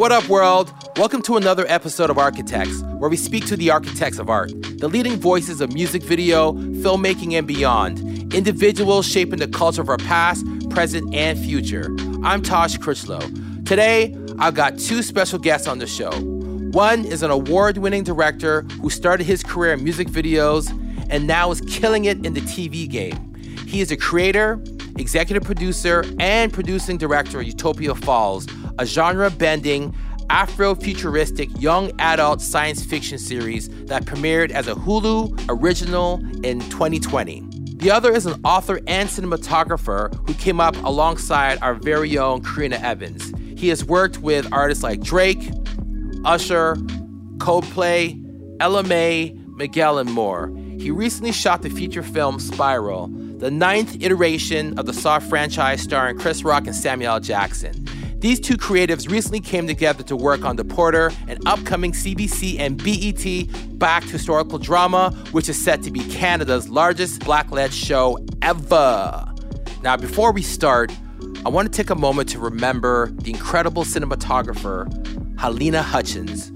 What up, world? Welcome to another episode of Architects, where we speak to the architects of art, the leading voices of music video, filmmaking, and beyond, individuals shaping the culture of our past, present, and future. I'm Taj Critchlow. Today, I've got two special guests on the show. One is an award winning director who started his career in music videos and now is killing it in the TV game. He is a creator, executive producer, and producing director of Utopia Falls, a genre bending, Afro-futuristic young adult science fiction series that premiered as a Hulu original in 2020. The other is an author and cinematographer who came up alongside our very own Karena Evans. He has worked with artists like Drake, Usher, Coldplay, Ella Mai, Miguel, and more. He recently shot the feature film Spiral, the ninth iteration of the Saw franchise starring Chris Rock and Samuel. Jackson. These two creatives recently came together to work on The Porter, an upcoming CBC and BET backed historical drama, which is set to be Canada's largest black led show ever. Now, before we start, I want to take a moment to remember the incredible cinematographer, Halyna Hutchins,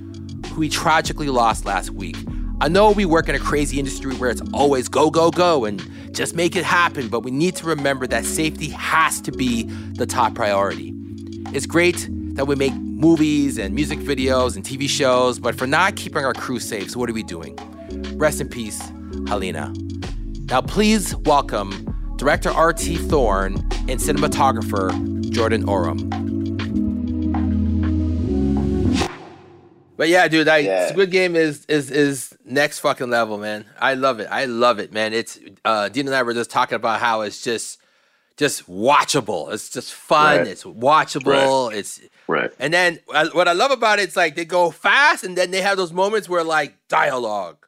who we tragically lost last week. I know we work in a crazy industry where it's always go, go, go and just make it happen, but we need to remember that safety has to be the top priority. It's great that we make movies and music videos and TV shows, but for not keeping our crew safe, so what are we doing? Rest in peace, Halyna. Now, please welcome director R.T. Thorne and cinematographer Jordan Oram. But yeah, dude, I, Yeah. Squid Game is is is next fucking level, man. I love it. I love it, man. It's uh Dean and I were just talking about how it's just just watchable. It's just fun. Right. It's watchable. It's Right. and then uh, what I love about it, it's like they go fast, and then they have those moments where like dialogue,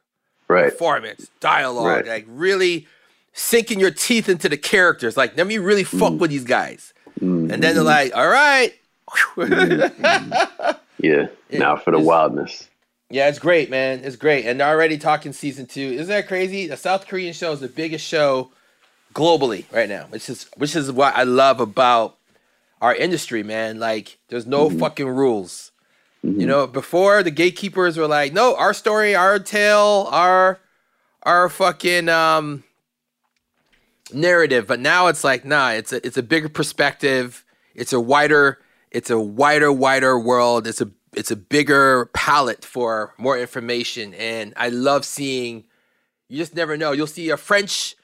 Right. performance, dialogue, Right. like really sinking your teeth into the characters. Like let me really fuck Mm. with these guys, Mhm. and then they're like, all right. yeah. It- now for the wildness. Yeah, it's great, man. It's great. And they're already talking season two. Isn't that crazy? The South Korean show is the biggest show globally right now. Which is which is what I love about our industry, man. Like there's no fucking rules. You know, before the gatekeepers were like, no, our story, our tale, our our fucking um narrative. But now it's like, nah, it's a it's a bigger perspective. It's a wider, it's a wider, wider world. It's a it's a bigger palette for more information. And I love seeing you just never know. You'll see a French,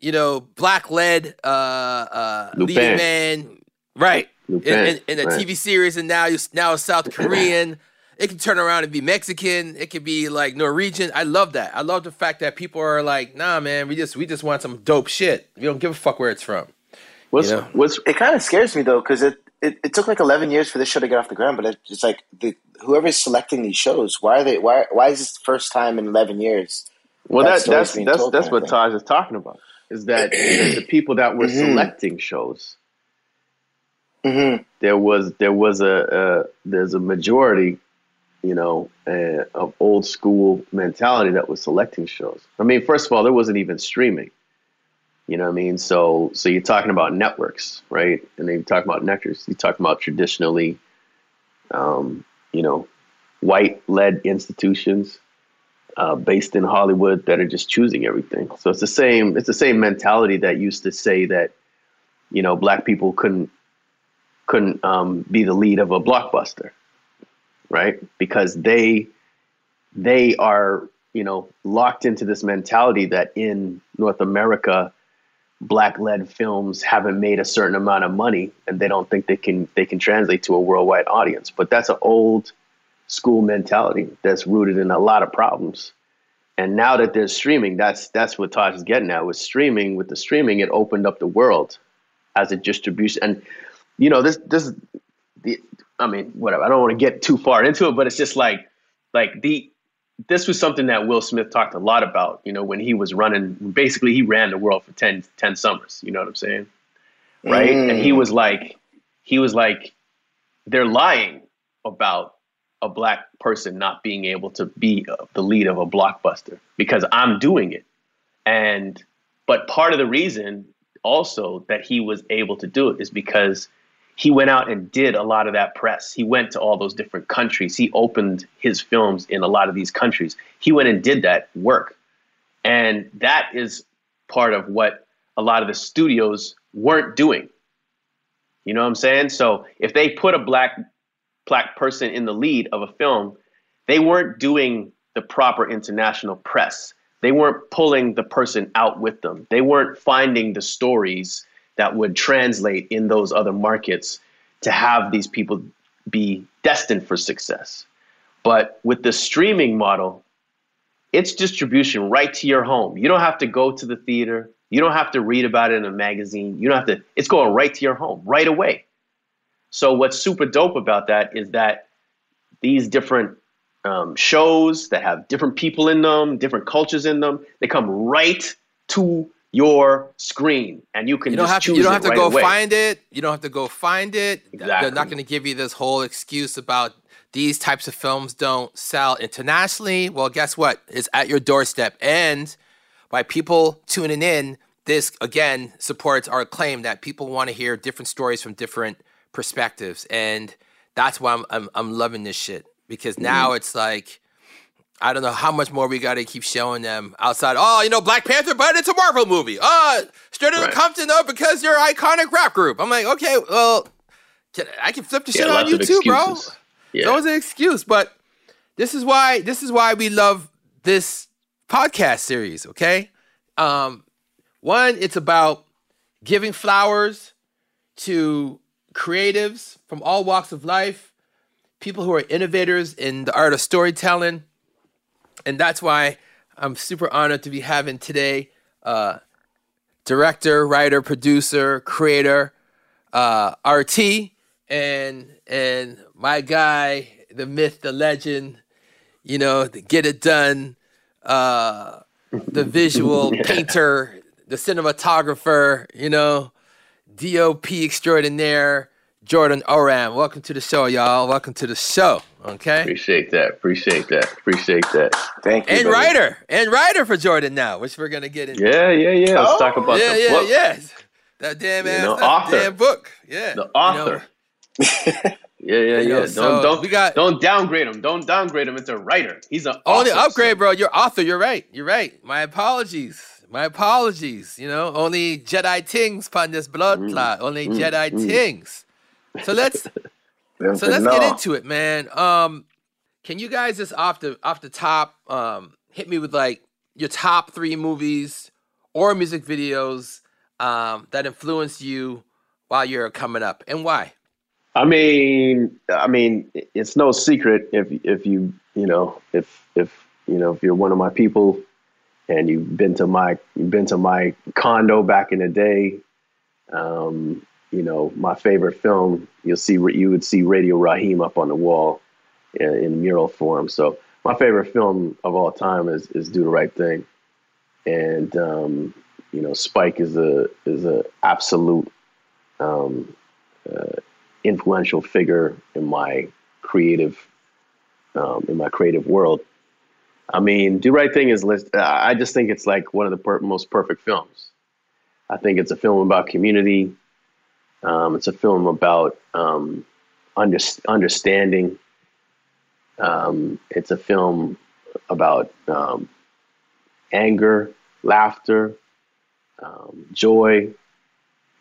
you know, black led uh uh Lupin. leading man. Right. In, Lupin, in, in a right. TV series, and now you now it's South Korean. It can turn around and be Mexican. It could be like Norwegian. I love that. I love the fact that people are like, "Nah, man, we just we just want some dope shit. We don't give a fuck where it's from." What's You know? what's It kind of scares me though, because it, it, it took like eleven years for this show to get off the ground. But it's like the whoever's selecting these shows, why are they? Why why is this the first time in eleven years? well that that, story's that's that's that's what Taj is talking about. Is that the people that were Mhm. selecting shows, Mm-hmm. there was there was a uh, there's a majority, you know, uh, of old school mentality that was selecting shows. I mean, first of all, there wasn't even streaming. You know what I mean? So so you're talking about networks, right? And then you talk about networks. You talk about traditionally, um, you know, white led institutions uh, based in Hollywood that are just choosing everything. So it's the same. It's the same mentality that used to say that, you know, black people couldn't couldn't um, be the lead of a blockbuster, right? Because they they are you know locked into this mentality that in North America, black led films haven't made a certain amount of money, and they don't think they can they can translate to a worldwide audience. But that's an old school mentality that's rooted in a lot of problems. And now that there's streaming, that's that's what Taj is getting at. With streaming, with the streaming, it opened up the world as a distribution. And you know, this this the I mean, whatever. I don't want to get too far into it, but it's just like like the this was something that Will Smith talked a lot about, you know, when he was running basically he ran the world for 10, 10 summers, you know what I'm saying? Right? And he mm. was like he was like they're lying about a black person not being able to be the lead of a blockbuster because I'm doing it. And but part of the reason also that he was able to do it is because he went out and did a lot of that press. He went to all those different countries. He opened his films in a lot of these countries. He went and did that work. And that is part of what a lot of the studios weren't doing. You know what I'm saying? So if they put a black black person in the lead of a film, they weren't doing the proper international press. They weren't pulling the person out with them. They weren't finding the stories that would translate in those other markets to have these people be destined for success. But with the streaming model, it's distribution right to your home. You don't have to go to the theater. You don't have to read about it in a magazine. You don't have to, it's going right to your home right away. So, what's super dope about that is that these different um, shows that have different people in them, different cultures in them, they come right to your screen and you can you don't have to, you don't have to right go away. find it. You don't have to go find it. Exactly. they're not going to give you this whole excuse about these types of films don't sell internationally. Well guess what? It's at your doorstep. And by people tuning in this again supports our claim that people want to hear different stories from different perspectives and that's why i'm i'm, I'm loving this shit because now mm-hmm. it's like I don't know how much more we got to keep showing them outside. Oh, you know, Black Panther, but it's a Marvel movie. Oh, Straight Outta right. Compton, though, because you're an iconic rap group. I'm like, okay, well, can, I can flip the yeah, shit on you too, bro. Yeah. It's always an excuse, but this is why this is why we love this podcast series. Okay, um, one, it's about giving flowers to creatives from all walks of life, people who are innovators in the art of storytelling. And that's why I'm super honored to be having today uh, director, writer, producer, creator, uh, RT, and and my guy, the myth, the legend, you know, the get it done, uh, the visual painter, the cinematographer, you know, DOP extraordinaire, Jordan Oram. Welcome to the show, y'all. Welcome to the show. Okay. Appreciate that. Appreciate that. Appreciate that. Thank you. And buddy. writer. And writer for Jordan now, which we're gonna get into. Yeah, yeah, yeah. Let's oh. talk about yeah, the yeah, book. Yeah, That damn ass you know, author. damn book. Yeah. The author. You know? yeah, yeah, yeah. Don't so don't we got, don't downgrade him. Don't downgrade him. It's a writer. He's an oh, only author, upgrade, so. bro. You're author. You're right. You're right. My apologies. My apologies. You know, only Jedi things upon this blood mm. plot. Only mm. Jedi mm. things. So let's so let's get into it, man. Um, can you guys just off the off the top um, hit me with like your top three movies or music videos um, that influenced you while you're coming up and why? I mean, I mean, it's no secret if if you you know if if you know if you're one of my people and you've been to my you've been to my condo back in the day. Um, you know, my favorite film, you'll see you would see Radio Raheem up on the wall in, in mural form. So my favorite film of all time is is Do the Right Thing, and um, you know, Spike is a is a absolute um, uh, influential figure in my creative um, in my creative world. I mean, Do Right Thing is list. I just think it's like one of the per- most perfect films. I think it's a film about community. Um, it's a film about um, under, understanding. Um, it's a film about um, anger, laughter, um, joy.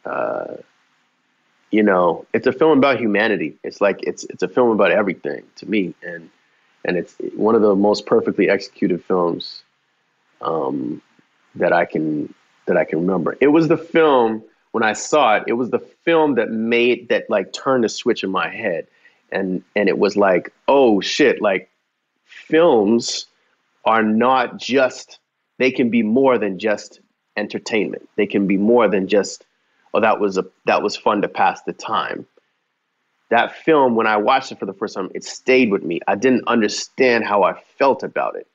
Uh, you know, it's a film about humanity. It's like it's it's a film about everything to me, and and it's one of the most perfectly executed films um, that I can that I can remember. It was the film when I saw it, it was the film that made that like turned the switch in my head. And and it was like, oh shit, like films are not just they can be more than just entertainment. They can be more than just, oh, that was a that was fun to pass the time. That film, when I watched it for the first time, it stayed with me. I didn't understand how I felt about it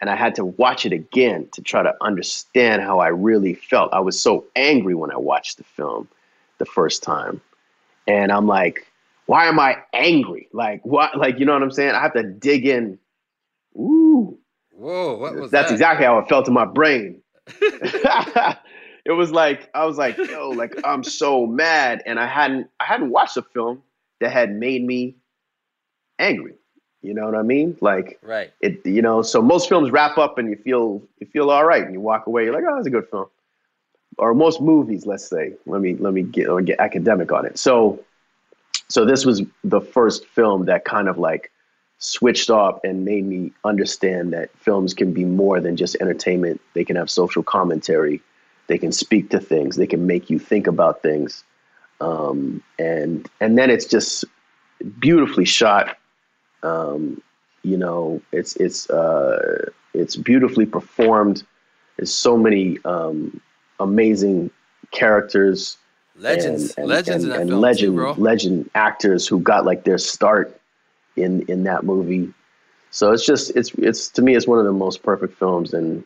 and I had to watch it again to try to understand how I really felt. I was so angry when I watched the film the first time. And I'm like, why am I angry? Like what like you know what I'm saying? I have to dig in. Ooh. Whoa, what was That's that? exactly how it felt in my brain. it was like I was like, yo, like I'm so mad, and I hadn't I hadn't watched a film that had made me angry. You know what I mean? Like, right? It, you know. So most films wrap up and you feel you feel all right, and you walk away. You're like, oh, it's a good film. Or most movies, let's say. Let me let me get me get academic on it. So, so this was the first film that kind of like switched off and made me understand that films can be more than just entertainment. They can have social commentary. They can speak to things. They can make you think about things. Um, and and then it's just beautifully shot. Um, you know, it's it's uh, it's beautifully performed. There's so many um, amazing characters, legends, and, and, legends, and, and legend, too, legend actors who got like their start in in that movie. So it's just it's it's to me it's one of the most perfect films, and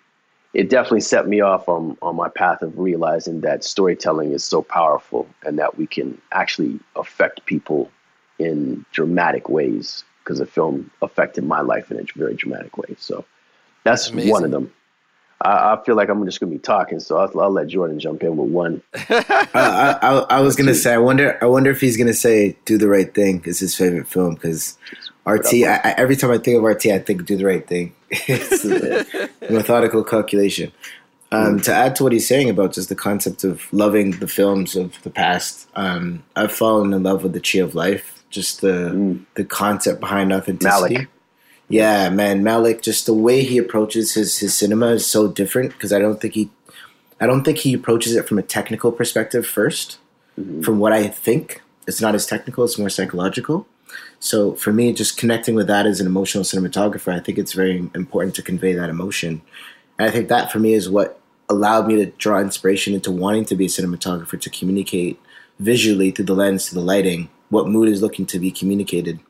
it definitely set me off on on my path of realizing that storytelling is so powerful and that we can actually affect people in dramatic ways because the film affected my life in a very dramatic way. So that's Amazing. one of them. I, I, feel like I'm just gonna be talking, so I'll, I'll let Jordan jump in with one. uh, I, I, I, was gonna say, I wonder, I wonder if he's gonna say "Do the Right Thing" is his favorite film because RT. every time I think of RT, I think "Do the Right Thing." it's a methodical calculation. Um, to add to what he's saying about just the concept of loving the films of the past, um, I've fallen in love with the Tree of Life. Just the mm. the concept behind authenticity. Malick. Yeah, man, Malick. Just the way he approaches his his cinema is so different because I don't think he, I don't think he approaches it from a technical perspective 1st mm-hmm. From what I think, it's not as technical; it's more psychological. So for me, just connecting with that as an emotional cinematographer, I think it's very important to convey that emotion. And I think that for me is what allowed me to draw inspiration into wanting to be a cinematographer to communicate visually through the lens, through the lighting, what mood is looking to be communicated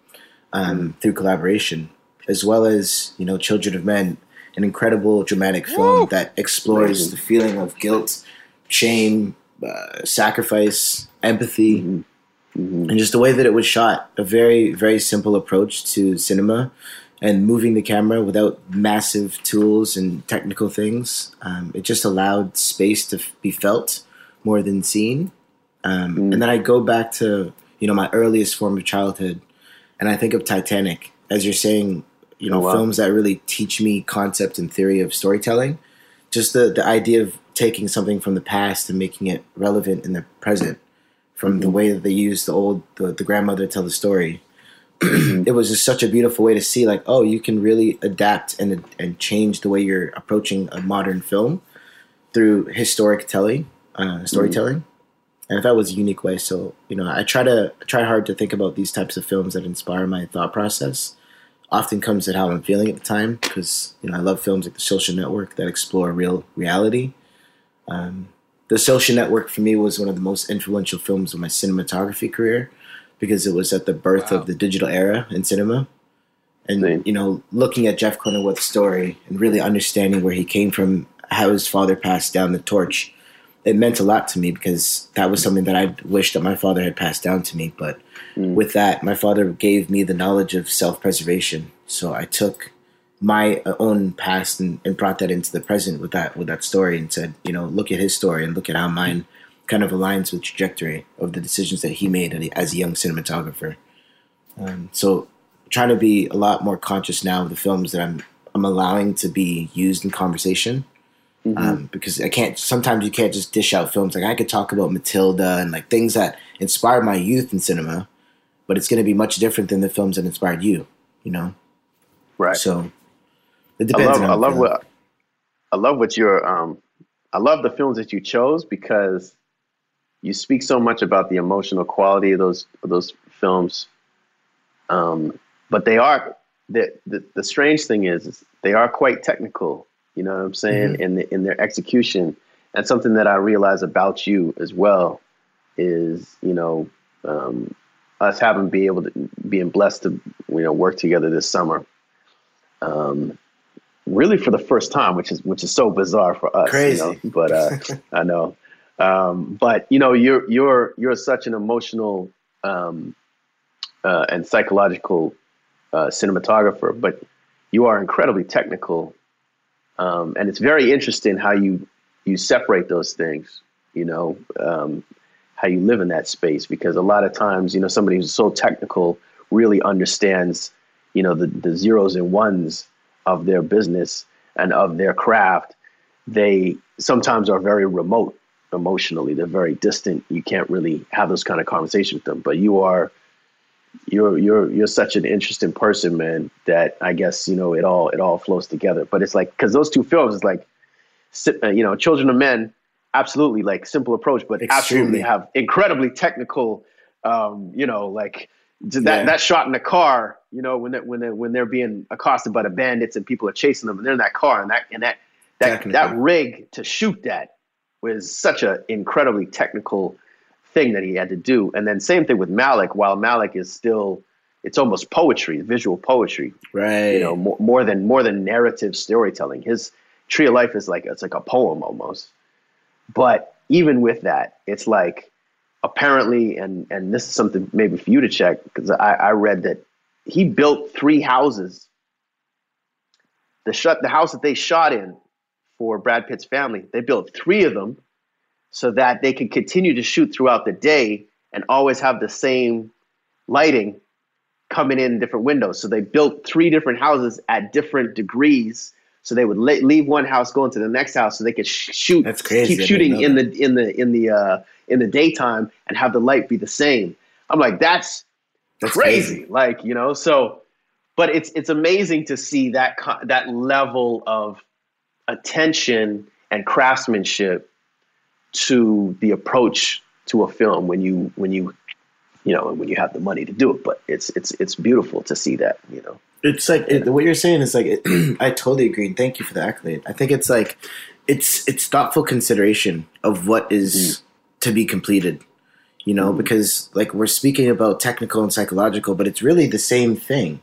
um, mm-hmm. through collaboration as well as you know Children of Men, an incredible dramatic film Woo! that explores Amazing. the feeling of guilt, shame, uh, sacrifice, empathy, mm-hmm. Mm-hmm. and just the way that it was shot. A very very simple approach to cinema and moving the camera without massive tools and technical things. Um, it just allowed space to f- be felt more than seen. Um, mm. And then I go back to you know my earliest form of childhood, and I think of Titanic. As you're saying, you know, oh, wow. films that really teach me concept and theory of storytelling. Just the the idea of taking something from the past and making it relevant in the present, from mm-hmm. the way that they use the old the, the grandmother to tell the story. Mm-hmm. it was just such a beautiful way to see, like, oh, you can really adapt and and change the way you're approaching a modern film through historic telling, uh, storytelling. Mm-hmm and that was a unique way. So you know, I try to try hard to think about these types of films that inspire my thought process, often comes at how I'm feeling at the time because you know I love films like The Social Network that explore real reality. Um, the Social Network for me was one of the most influential films of my cinematography career because it was at the birth wow. of the digital era in cinema. And Same. you know, looking at Jeff Cronenweth's story and really understanding where he came from, how his father passed down the torch, it meant a lot to me because that was something that I wished that my father had passed down to me. But Mm. With that, my father gave me the knowledge of self preservation. So I took my own past and, and, brought that into the present with that with that story and said, you know, look at his story and look at how mine kind of aligns with trajectory of the decisions that he made as a young cinematographer. Um, so trying to be a lot more conscious now of the films that I'm I'm allowing to be used in conversation. Mm-hmm. Um, because I can't. Sometimes you can't just dish out films. Like I could talk about Matilda and like things that inspired my youth in cinema, but it's going to be much different than the films that inspired you. You know, right? So it depends. I love, I love what I love what you're. Um, I love the films that you chose because you speak so much about the emotional quality of those of those films. Um, but they are the, the the strange thing is, is they are quite technical. You know what I'm saying? Mm-hmm. In the, in their execution, and something that I realize about you as well is you know um, us having be able to being blessed to you know work together this summer. Um, really for the first time, which is which is so bizarre for us. Crazy, you know? but uh, I know. Um, but you know, you're you're you're such an emotional um, uh, and psychological uh, cinematographer, but you are incredibly technical, um, and it's very interesting how you you separate those things, you know, um, how you live in that space. Because a lot of times, you know, somebody who's so technical really understands, you know, the, the zeros and ones of their business and of their craft. They sometimes are very remote emotionally. They're very distant. You can't really have those kind of conversations with them. But you are you're you're you're such an interesting person, man. That I guess you know it all it all flows together. But it's like because those two films is like, uh, you know, Children of Men, absolutely like simple approach, but Extremely. absolutely have incredibly technical. Um, you know, like that yeah. that shot in the car. You know, when they, when they, when they're being accosted by the bandits and people are chasing them, and they're in that car, and that and that that that rig to shoot that was such an incredibly technical thing that he had to do. And then same thing with Malick. While Malick is still, it's almost poetry, visual poetry, right? You know, more, more than more than narrative storytelling. His Tree of Life is like it's like a poem almost. But even with that, it's like apparently, and and this is something maybe for you to check because I, I read that he built three houses. The shut the house that they shot in for Brad Pitt's family, they built three of them so that they can continue to shoot throughout the day and always have the same lighting coming in different windows. So they built three different houses at different degrees. So they would leave one house, go into the next house, so they could sh- shoot, That's crazy. keep shooting in the in the in the uh, in the daytime and have the light be the same. I'm like, that's, that's crazy. crazy. Like you know, so but it's it's amazing to see that that level of attention and craftsmanship to the approach to a film when you when you you know when you have the money to do it but it's it's it's beautiful to see that you know it's like it, what you're saying is like it, i totally agree and thank you for the accolade i think it's like it's it's thoughtful consideration of what is mm. to be completed you know mm. because like we're speaking about technical and psychological but it's really the same thing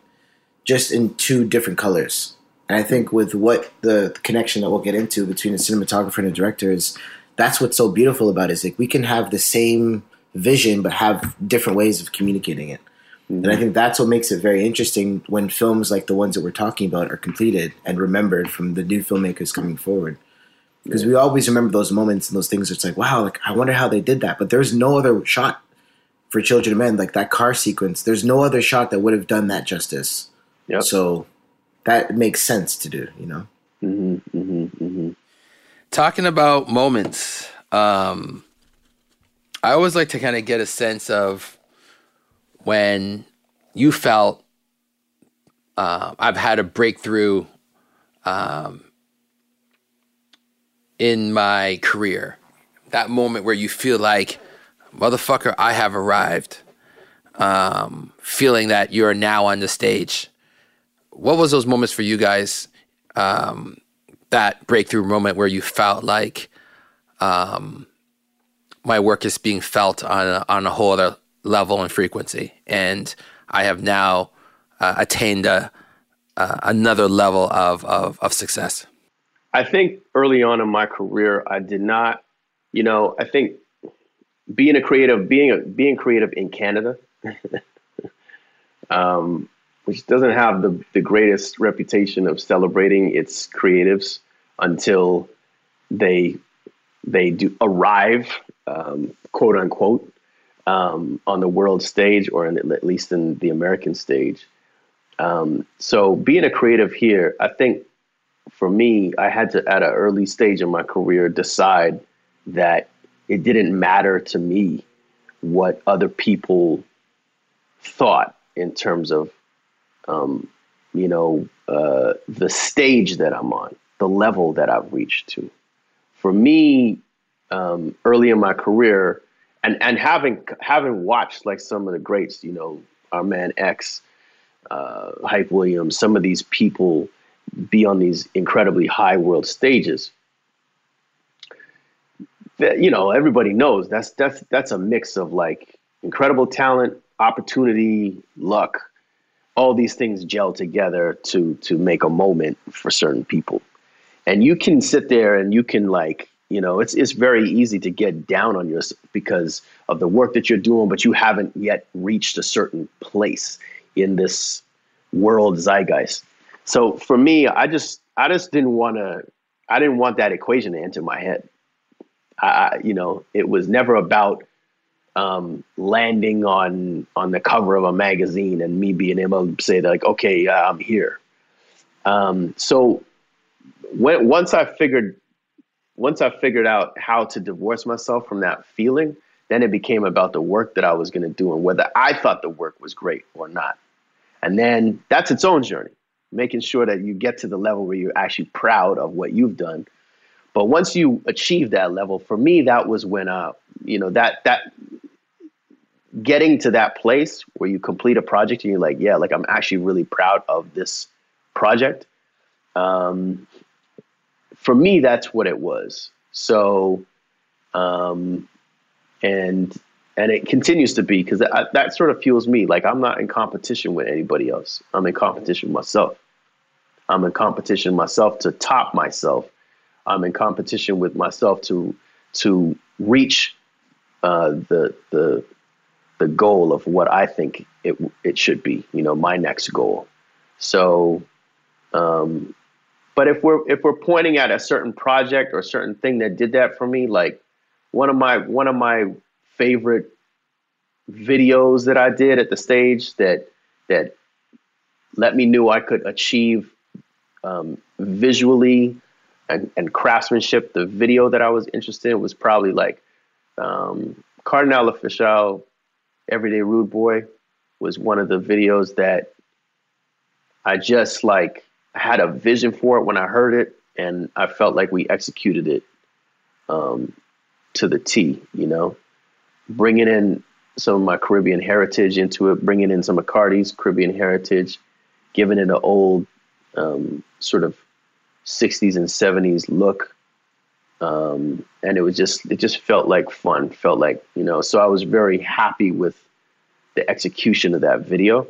just in two different colors and i think with what the, the connection that we'll get into between a cinematographer and a director is that's what's so beautiful about it is like we can have the same vision but have different ways of communicating it. Mm-hmm. And I think that's what makes it very interesting when films like the ones that we're talking about are completed and remembered from the new filmmakers coming forward. Because yeah. we always remember those moments and those things. It's like, wow, like I wonder how they did that. But there's no other shot for Children of Men, like that car sequence. There's no other shot that would have done that justice. Yep. So that makes sense to do, you know. Mm-hmm, mm-hmm, mm-hmm talking about moments, um, I always like to kind of get a sense of when you felt uh, I've had a breakthrough um, in my career. That moment where you feel like, motherfucker, I have arrived. Um, feeling that you're now on the stage. What was those moments for you guys? Um, that breakthrough moment where you felt like um, my work is being felt on a, on a whole other level and frequency, and I have now uh, attained a, uh, another level of, of of success. I think early on in my career, I did not, you know, I think being a creative, being a, being creative in Canada, um, which doesn't have the, the greatest reputation of celebrating its creatives until they they do arrive, um, quote unquote, um, on the world stage or in, at least in the American stage. Um, so being a creative here, I think for me, I had to at an early stage in my career decide that it didn't matter to me what other people thought in terms of um, you know, uh, the stage that I'm on, the level that I've reached to. For me, um, early in my career, and and having having watched like some of the greats, you know, our man X, uh, Hype Williams, some of these people be on these incredibly high world stages. That, you know, everybody knows that's that's that's a mix of like incredible talent, opportunity, luck, all these things gel together to to make a moment for certain people. And you can sit there and you can like you know it's it's very easy to get down on yourself because of the work that you're doing but you haven't yet reached a certain place in this world zeitgeist. So for me i just i just didn't want to i didn't want that equation to enter my head. I, you know, it was never about um, landing on on the cover of a magazine and me being able to say like, okay, I'm here. Um, so when once I figured once I figured out how to divorce myself from that feeling, then it became about the work that I was going to do and whether I thought the work was great or not. And then that's its own journey, making sure that you get to the level where you're actually proud of what you've done. But once you achieve that level, for me, that was when, uh, you know, that that getting to that place where you complete a project and you're like, yeah, like I'm actually really proud of this project. Um, for me, that's what it was. So, um, and and it continues to be because that, that sort of fuels me. Like I'm not in competition with anybody else. I'm in competition with myself. I'm in competition myself to top myself. I'm in competition with myself to to reach uh, the the the goal of what I think it it should be. You know, my next goal. So, um, but if we're if we're pointing at a certain project or a certain thing that did that for me, like one of my one of my favorite videos that I did at the stage that that let me know I could achieve um, visually and, and, craftsmanship. The video that I was interested in was probably like um, Kardinal Offishall Everyday Rude Boy was one of the videos that I just like had a vision for it when I heard it, and I felt like we executed it um, to the T. You know, bringing in some of my Caribbean heritage into it, bringing in some of Cardi's Caribbean heritage, giving it an old um, sort of 60s and 70s look. Um, and it was just, it just felt like fun, felt like, you know, so I was very happy with the execution of that video.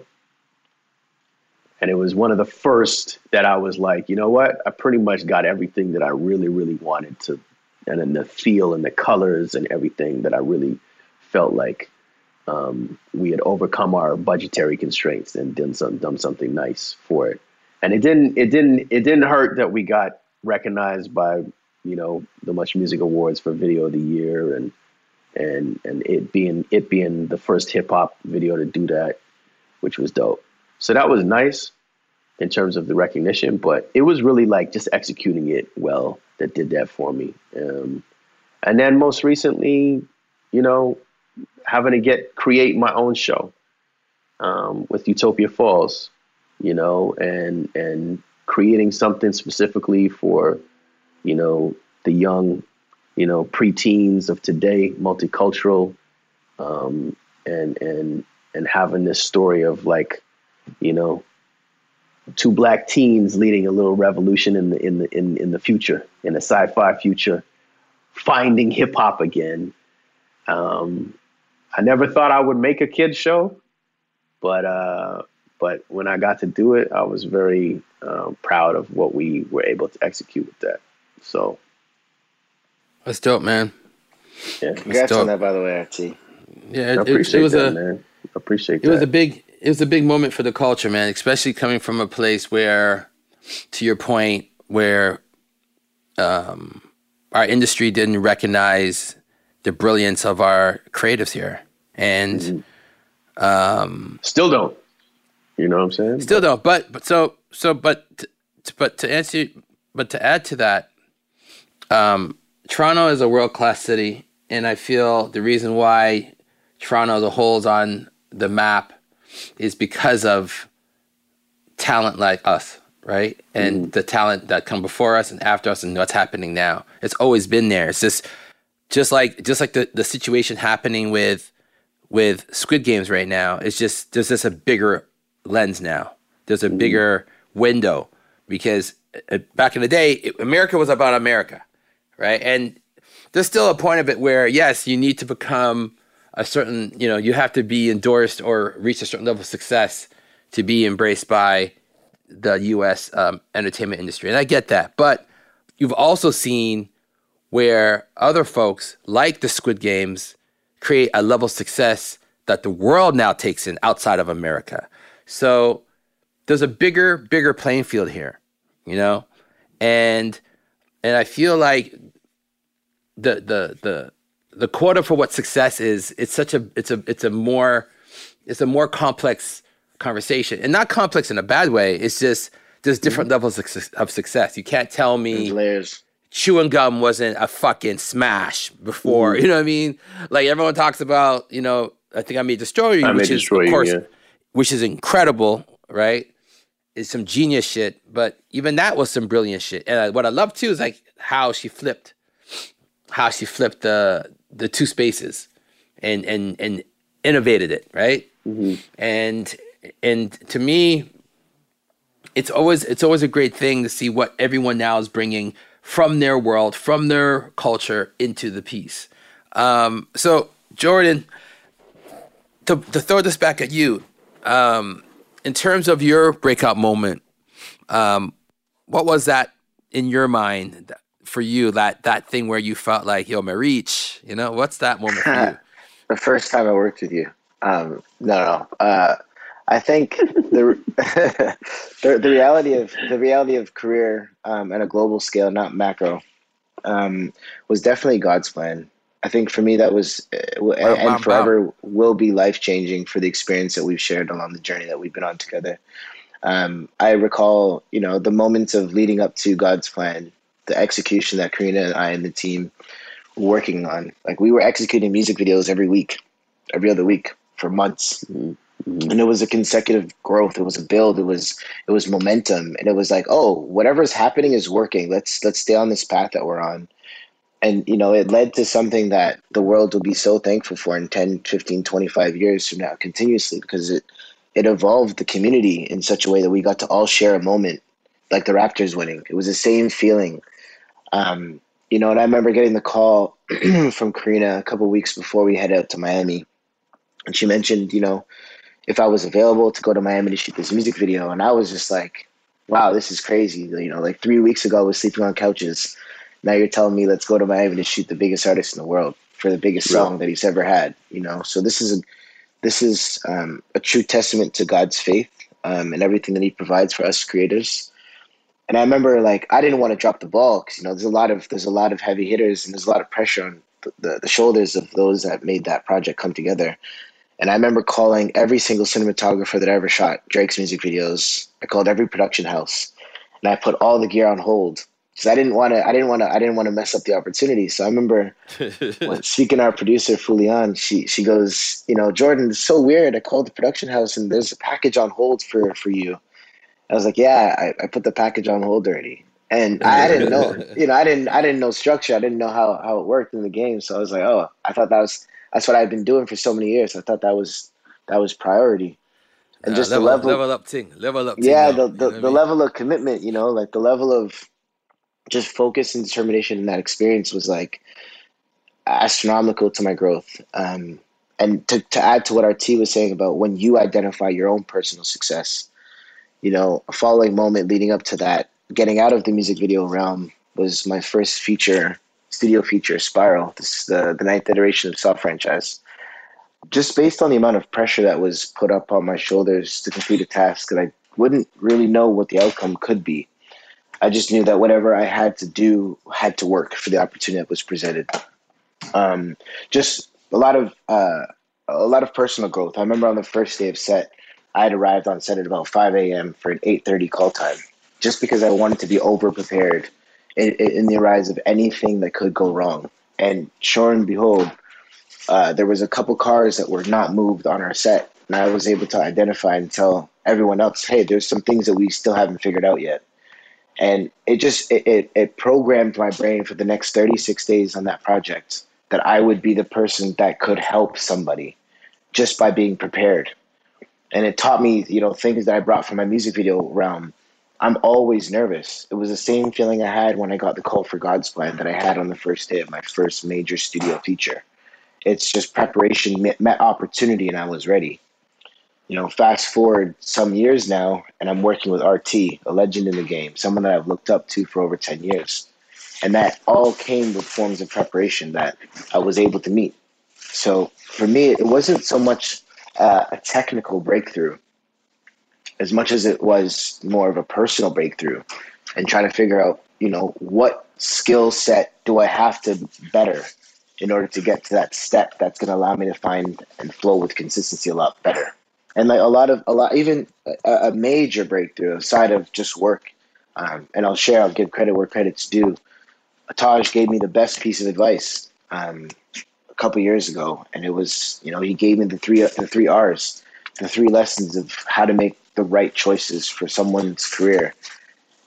And it was one of the first that I was like, you know what? I pretty much got everything that I really, really wanted to, and then the feel and the colors and everything that I really felt like um, we had overcome our budgetary constraints and done some done something nice for it. And it didn't it didn't it didn't hurt that we got recognized by you know the Much Music Awards for Video of the Year and and and it being it being the first hip hop video to do that, which was dope. So that was nice in terms of the recognition, but it was really like just executing it well that did that for me. Um, and then most recently, you know, having to get create my own show um, with Utopia Falls, you know, and and creating something specifically for, you know, the young, you know, preteens of today, multicultural, um, and and and having this story of like, you know, two black teens leading a little revolution in the in the in, in the future, in a sci-fi future, finding hip hop again. Um, I never thought I would make a kids show, but uh, but when I got to do it, I was very um, proud of what we were able to execute with that. So that's dope, man. Yeah, congrats on that, by the way, RT. Yeah, it, it, it was that, a man. I appreciate it that. was a big it was a big moment for the culture, man. Especially coming from a place where, to your point, where um, our industry didn't recognize the brilliance of our creatives here and mm-hmm. um, still don't. You know what I'm saying? Still don't. But but so so but but to answer but to add to that, um, Toronto is a world class city, and I feel the reason why Toronto as a whole is on the map is because of talent like us, right? And mm. the talent that come before us and after us, and what's happening now. It's always been there. It's just just like just like the the situation happening with with Squid Games right now It's just there's just a bigger lens now. There's a bigger window because uh, back in the day, it, America was about America, right? And there's still a point of it where yes, you need to become a certain, you know, you have to be endorsed or reach a certain level of success to be embraced by the U.S. Um, entertainment industry, and I get that. But you've also seen where other folks like the Squid Games create a level of success that the world now takes in outside of America. So there's a bigger, bigger playing field here, you know? And and I feel like the the the the quota for what success is. It's such a it's a it's a more it's a more complex conversation, and not complex in a bad way. It's just there's different mm-hmm. levels of, of, success. You can't tell me. Chewing gum wasn't a fucking smash before. Mm-hmm. You know what I mean? Like everyone talks about. You know, I think I may destroy you, I which is of course, yeah. which is incredible, right? It's some genius shit, but even that was some brilliant shit. And what I love too is like how she flipped, how she flipped the the two spaces, and and and innovated it, right? Mm-hmm. And and to me, it's always it's always a great thing to see what everyone now is bringing from their world, from their culture into the piece. Um, so Jordan, to, to throw this back at you, um, in terms of your breakout moment, um, what was that in your mind for you? That that thing where you felt like, yo, my reach, you know, what's that moment for you? the first time I worked with you. Um, no, no. Uh, I think the, the, the reality of the reality of career um, at a global scale, not macro, um, was definitely God's plan. I think for me that was uh, and, and forever will be life changing for the experience that we've shared along the journey that we've been on together. Um, I recall, you know, the moments of leading up to God's plan, the execution that Karena and I and the team were working on. Like we were executing music videos every week, every other week for months. Mm-hmm. And it was a consecutive growth. It was a build. It was it was momentum. And it was like, oh, whatever's happening is working. Let's let's stay on this path that we're on. And you know, it led to something that the world will be so thankful for in 10, 15, 25 years from now continuously because it it evolved the community in such a way that we got to all share a moment like the Raptors winning. It was the same feeling. Um, you know, and I remember getting the call from Karena a couple weeks before we head out to Miami and she mentioned, you know, if I was available to go to Miami to shoot this music video, and I was just like, wow, this is crazy. You know, like three weeks ago I was sleeping on couches. Now you're telling me let's go to Miami to shoot the biggest artist in the world for the biggest song yeah. that he's ever had. You know, so this is a this is um, a true testament to God's faith um, and everything that He provides for us creators. And I remember like I didn't want to drop the ball because you know there's a lot of there's a lot of heavy hitters and there's a lot of pressure on the, the, the shoulders of those that made that project come together. And I remember calling every single cinematographer that I ever shot Drake's music videos. I called every production house, and I put all the gear on hold because I didn't want to. I didn't want to. I didn't want to mess up the opportunity. So I remember speaking to our producer Fulian. She she goes, you know, Jordan, it's so weird. I called the production house and there's a package on hold for for you. I was like, yeah, I, I put the package on hold already. And I didn't know, you know, I didn't, I didn't know structure. I didn't know how, how it worked in the game. So I was like, oh, I thought that was, that's what I've been doing for so many years. I thought that was that was priority, and just level, the level level up thing, level up. Yeah, the the, the level of commitment. You know, like the level of just focus and determination in that experience was like astronomical to my growth. Um, and to, to add to what RT was saying about when you identify your own personal success, you know, a following moment leading up to that, getting out of the music video realm was my first feature studio feature Spiral. This is the, the ninth iteration of Saw Franchise. Just based on the amount of pressure that was put up on my shoulders to complete a task that I wouldn't really know what the outcome could be. I just knew that whatever I had to do had to work for the opportunity that was presented. Um, just a lot of uh, a lot of personal growth. I remember on the first day of set, I had arrived on set at about 5 a.m. for an 8:30 call time, just because I wanted to be over prepared in, in the rise of anything that could go wrong. And sure and behold, uh, there was a couple cars that were not moved on our set, and I was able to identify and tell everyone else, "Hey, there's some things that we still haven't figured out yet." And it just it, it, it programmed my brain for the next 36 days on that project that I would be the person that could help somebody just by being prepared. And it taught me, you know, things that I brought from my music video realm I'm always nervous. It was the same feeling I had when I got the call for God's Plan that I had on the first day of my first major studio feature. It's just preparation met, met opportunity, and I was ready. You know, fast forward some years now, and I'm working with RT, a legend in the game, someone that I've looked up to for over 10 years. And that all came with forms of preparation that I was able to meet. So for me, it wasn't so much uh, a technical breakthrough as much as it was more of a personal breakthrough and trying to figure out, you know, what skill set do I have to better in order to get to that step that's going to allow me to find and flow with consistency a lot better. And like a lot of a lot, even a, a major breakthrough aside of just work. Um, and I'll share. I'll give credit where credit's due. Taj gave me the best piece of advice um, couple years ago, and it was you know he gave me the three the three R's, the three lessons of how to make the right choices for someone's career.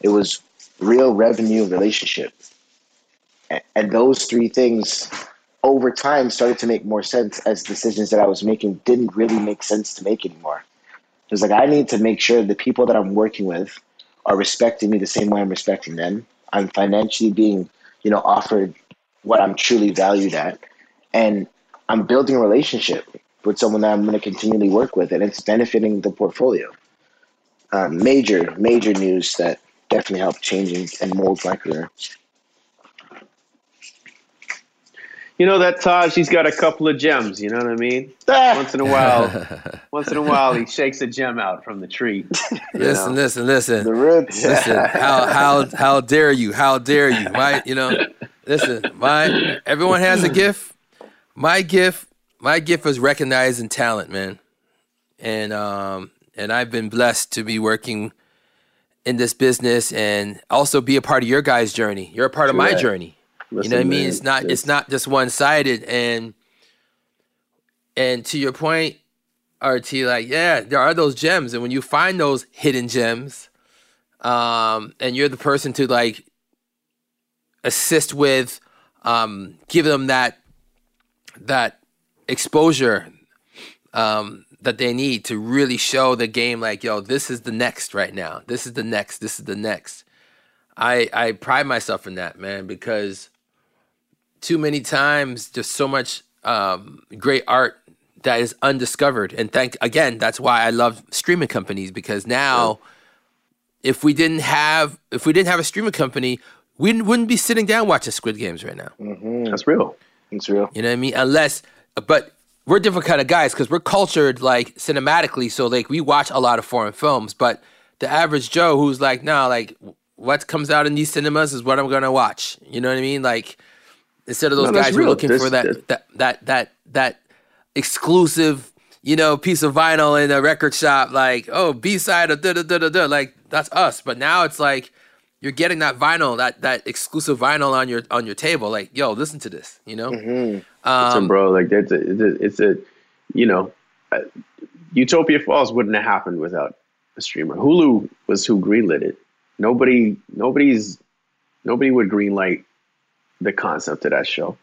It was real revenue relationship, and those three things over time started to make more sense as decisions that I was making didn't really make sense to make anymore. It was like I need to make sure the people that I'm working with are respecting me the same way I'm respecting them. I'm financially being, you know, offered what I'm truly valued at. And I'm building a relationship with someone that I'm going to continually work with, and it's benefiting the portfolio. Um, major, major news that definitely helped changing and mold my career. you know that Taj, he's got a couple of gems. You know what I mean? once in a while, once in a while, he shakes a gem out from the tree. listen, know? listen, listen. The roots. Listen, how how how dare you? How dare you? My, you know, listen. My everyone has a gift. My gift, my gift is recognizing talent, man. And um, and I've been blessed to be working in this business and also be a part of your guys' journey. You're a part of my journey. Listen, you know what I mean? It's not it's, it's not just one sided and and to your point, RT, like, yeah, there are those gems. And when you find those hidden gems, um, and you're the person to like assist with um give them that that exposure um that they need to really show the game like, yo, this is the next right now. This is the next, this is the next. I I pride myself in that, man, because too many times there's so much um, great art that is undiscovered. And thank again, that's why I love streaming companies because now, if we didn't have if we didn't have a streaming company, we wouldn't be sitting down watching Squid Games right now. Mm-hmm. That's real. It's real. You know what I mean? Unless, but we're different kind of guys because we're cultured like cinematically. So like we watch a lot of foreign films, but the average Joe who's like, no, like what comes out in these cinemas is what I'm gonna watch. You know what I mean? Like Instead of those no, guys who are looking for that, that that that that exclusive, you know, piece of vinyl in a record shop, like oh B side of da da da da da, like that's us. But now it's like you're getting that vinyl, that that exclusive vinyl on your on your table. Like yo, listen to this, you know. Mm-hmm. Um, bro, like it's a, it's a, you know, uh, Utopia Falls wouldn't have happened without a streamer. Hulu was who greenlit it. Nobody, nobody's, nobody would greenlight the concept of that show,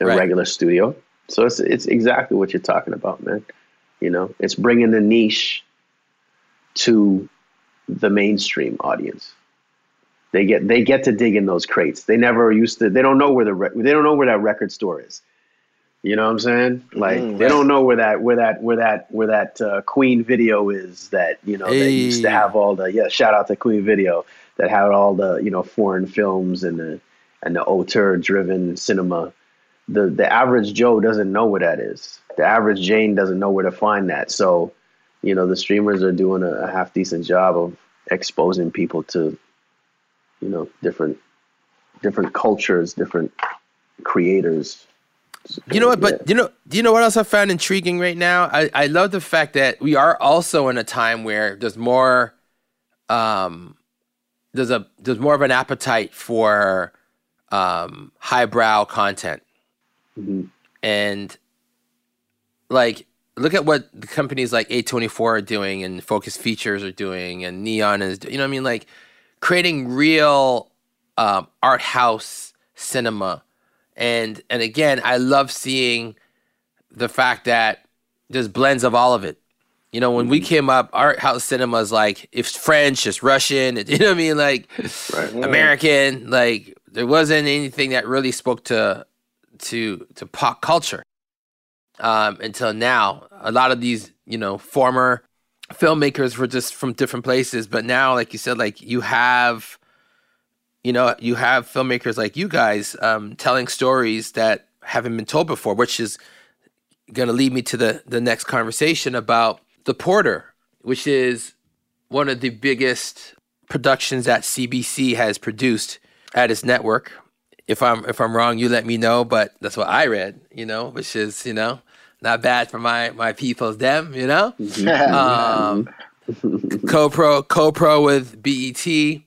a right. regular studio. So it's it's exactly what you're talking about, man. You know, it's bringing the niche to the mainstream audience. They get they get to dig in those crates. They never used to. They don't know where the re- they don't know where that record store is. You know what I'm saying? Like mm, they don't know where that where that where that where that uh, Queen video is that you know hey. they used to have all the yeah shout out to Queen video that had all the you know foreign films and the and the auteur driven cinema. The the average Joe doesn't know where that is. The average Jane doesn't know where to find that. So, you know, the streamers are doing a, a half decent job of exposing people to, you know, different different cultures, different creators. You know what? But you know, do you know what else I found intriguing right now? I, I love the fact that we are also in a time where there's more, um, there's a there's more of an appetite for um, highbrow content. Mm-hmm. And like, look at what the companies like A24 are doing and Focus Features are doing and Neon is, you know what I mean? Like, creating real um, art house cinema. And, and again, I love seeing the fact that there's blends of all of it. You know, when we mm-hmm. came up, art house cinema is like it's French, it's Russian, you know what I mean, like right. American, like there wasn't anything that really spoke to to to pop culture um, until now. A lot of these, you know, former filmmakers were just from different places, but now, like you said, like you have, you know, you have filmmakers like you guys um, telling stories that haven't been told before, which is going to lead me to the the next conversation about the Porter, which is one of the biggest productions that CBC has produced at its network. if I'm if I'm wrong, you let me know. But that's what I read, you know, which is you know not bad for my my people's them, you know. um, co-pro co-pro with BET.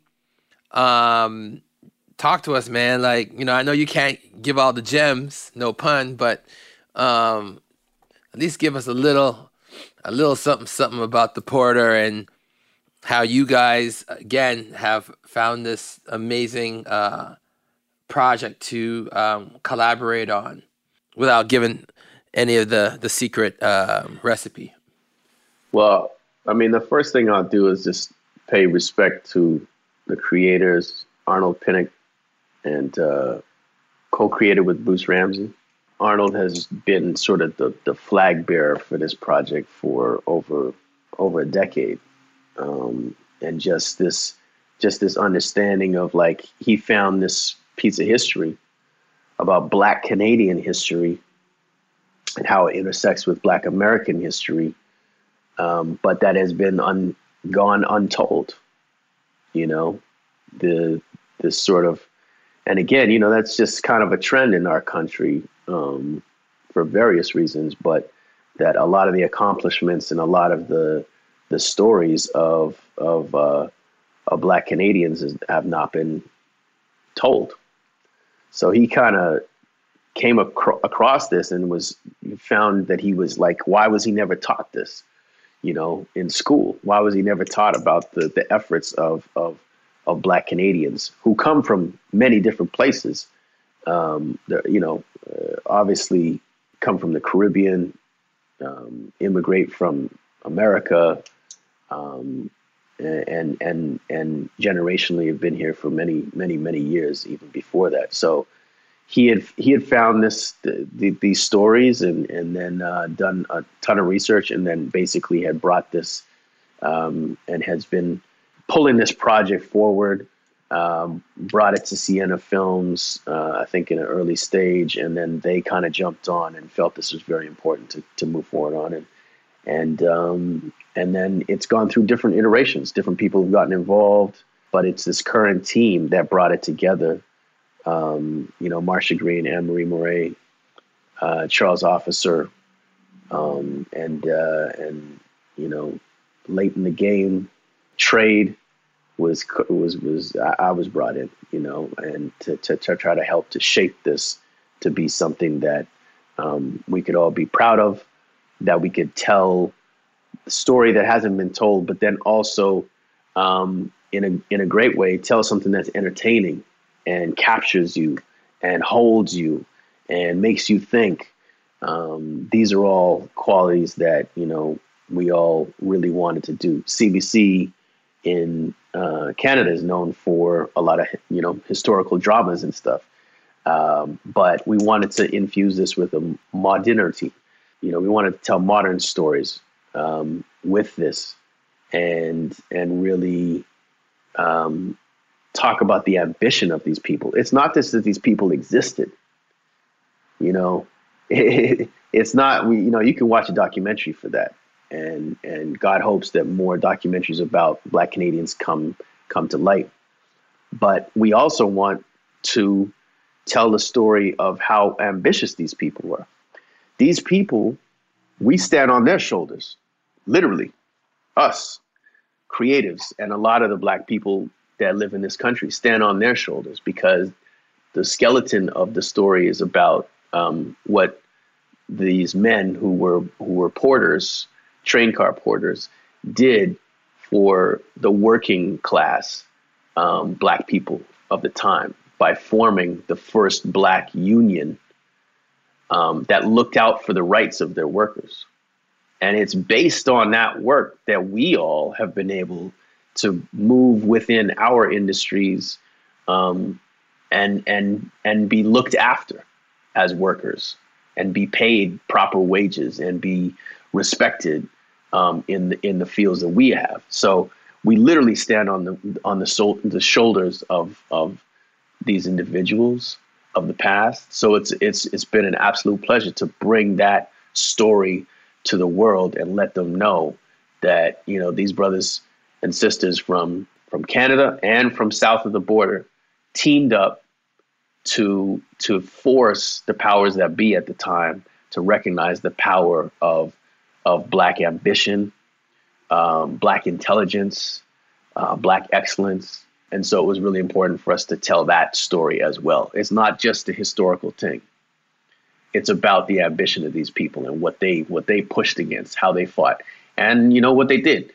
Um, talk to us, man. Like you know, I know you can't give all the gems, no pun, but um, at least give us a little a little something something about the porter and how you guys again have found this amazing uh, project to um, collaborate on without giving any of the the secret uh, recipe? Well, I mean, the first thing I'll do is just pay respect to the creators, Arnold Pinnock, and uh, co-created with Bruce Ramsay. Arnold has been sort of the, the flag bearer for this project for over over a decade, um, and just this just this understanding of like he found this piece of history about Black Canadian history and how it intersects with Black American history, um, but that has been un, gone untold. You know, the this sort of, and again, you know, that's just kind of a trend in our country um, for various reasons, but that a lot of the accomplishments and a lot of the the stories of of, uh, of Black Canadians have not been told. So he kind of came acro- across this and was found that he was like, why was he never taught this? You know, in school, why was he never taught about the the efforts of of of Black Canadians who come from many different places? Um, you know, uh, obviously come from the Caribbean, um, immigrate from America, um, and and and generationally have been here for many many many years, even before that. So he had he had found this the, the, these stories and and then uh, done a ton of research and then basically had brought this um, and has been pulling this project forward. Um, brought it to Sienna Films, uh, I think, in an early stage, and then they kind of jumped on and felt this was very important to, to move forward on, and and um, and then it's gone through different iterations. Different people have gotten involved, but it's this current team that brought it together um, you know, Marsha Greene, Anne Marie Moray, uh, Charles Officer, um, and uh, and you know, late in the game, trade was was was I, was brought in, you know, and to, to, to try to help to shape this to be something that um, we could all be proud of, that we could tell the story that hasn't been told, but then also um, in a in a great way tell something that's entertaining and captures you and holds you and makes you think. Um, these are all qualities that you know we all really wanted to do. CBC in uh, Canada is known for a lot of you know historical dramas and stuff, um, but we wanted to infuse this with a modernity. You know, we wanted to tell modern stories um, with this, and and really um, talk about the ambition of these people. It's not just that these people existed. You know, it, it's not we. You know, you can watch a documentary for that, and and God hopes that more documentaries about Black Canadians come come to light. But we also want to tell the story of how ambitious these people were. These people, we stand on their shoulders, literally, us creatives, and a lot of the Black people that live in this country stand on their shoulders because the skeleton of the story is about um, what these men who were who were porters, train car porters, did for the working class um, black people of the time by forming the first black union um, that looked out for the rights of their workers. And it's based on that work that we all have been able to move within our industries um, and and and be looked after as workers and be paid proper wages and be respected um, in the in the fields that we have. So we literally stand on the on the, sol- the shoulders of of these individuals of the past. So it's it's it's been an absolute pleasure to bring that story to the world and let them know that you know these brothers and sisters from from Canada and from south of the border teamed up to to force the powers that be at the time to recognize the power of of black ambition, um, black intelligence, uh, black excellence, and so it was really important for us to tell that story as well. It's not just a historical thing. It's about the ambition of these people and what they what they pushed against, how they fought, and you know what they did,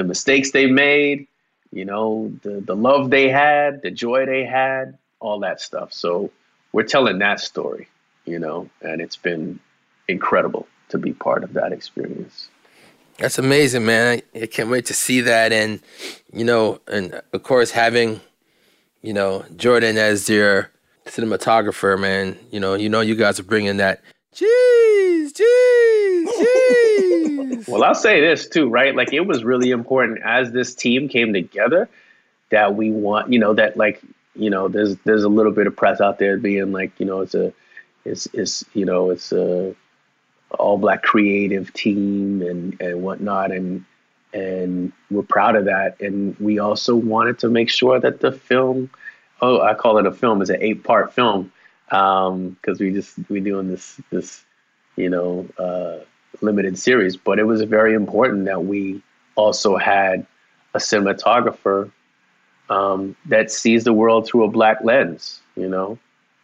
the mistakes they made, you know, the the love they had, the joy they had, all that stuff. So we're telling that story, you know, and it's been incredible to be part of that experience. That's amazing, man. I, I can't wait to see that. And, you know, and uh, of course, having, you know, Jordan as your cinematographer, man, you know, you know, you guys are bringing that. Jeez, jeez, jeez. well, I'll say this too, right? Like, it was really important as this team came together that we want, you know, that like, you know, there's there's a little bit of press out there being like, you know, it's a, it's it's you know, it's a all black creative team and and whatnot and and we're proud of that and we also wanted to make sure that the film oh i call it a film it's an eight part film because um, we just we doing this this you know uh, limited series but it was very important that we also had a cinematographer um, that sees the world through a black lens you know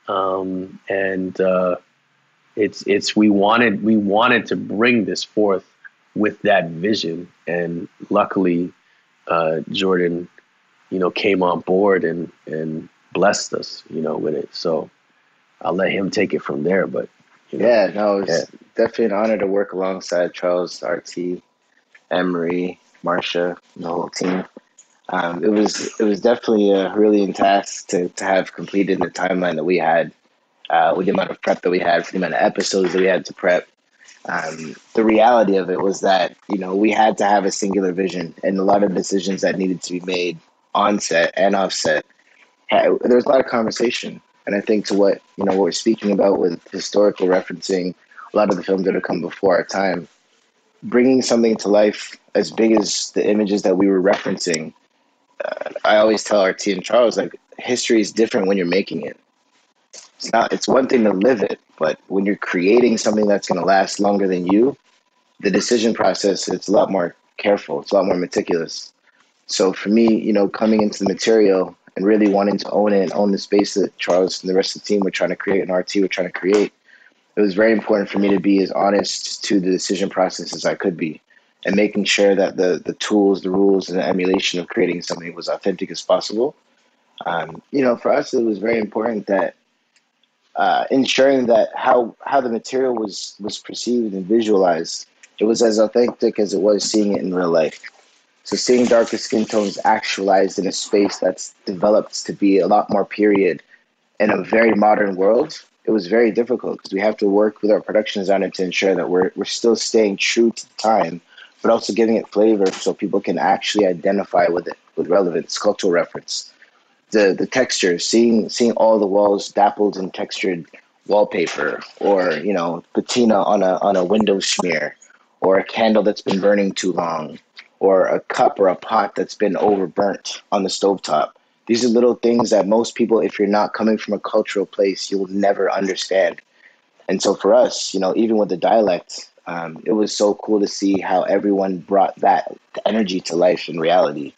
um, and uh, it's it's we wanted we wanted to bring this forth with that vision, and luckily, uh, Jordan, you know, came on board and and blessed us, you know, with it. So I'll let him take it from there. But you know, yeah, no, it's yeah. definitely an honor to work alongside Charles, RT, Emery, Marsha, the whole team. Um, it was it was definitely a really task to to have completed the timeline that we had uh, with the amount of prep that we had, for the amount of episodes that we had to prep. Um, the reality of it was that you know we had to have a singular vision, and a lot of decisions that needed to be made on set and off set. Had, there was a lot of conversation, and I think to what you know what we're speaking about with historical referencing, a lot of the films that have come before our time, bringing something to life as big as the images that we were referencing. Uh, I always tell RT and Charles like history is different when you're making it it's not it's one thing to live it but when you're creating something that's going to last longer than you the decision process it's a lot more careful it's a lot more meticulous so for me you know coming into the material and really wanting to own it and own the space that charles and the rest of the team were trying to create and rt were trying to create it was very important for me to be as honest to the decision process as i could be and making sure that the the tools the rules and the emulation of creating something was authentic as possible um, you know for us it was very important that uh, ensuring that how how the material was was perceived and visualized, it was as authentic as it was seeing it in real life. So seeing darker skin tones actualized in a space that's developed to be a lot more period in a very modern world, it was very difficult because we have to work with our production designer to ensure that we're we're still staying true to the time, but also giving it flavor so people can actually identify with it with relevance, cultural reference. The the texture, seeing seeing all the walls dappled in textured wallpaper, or you know patina on a on a window smear, or a candle that's been burning too long, or a cup or a pot that's been overburnt on the stovetop. These are little things that most people, if you're not coming from a cultural place, you'll never understand. And so for us, you know, even with the dialect, um, it was so cool to see how everyone brought that energy to life in reality.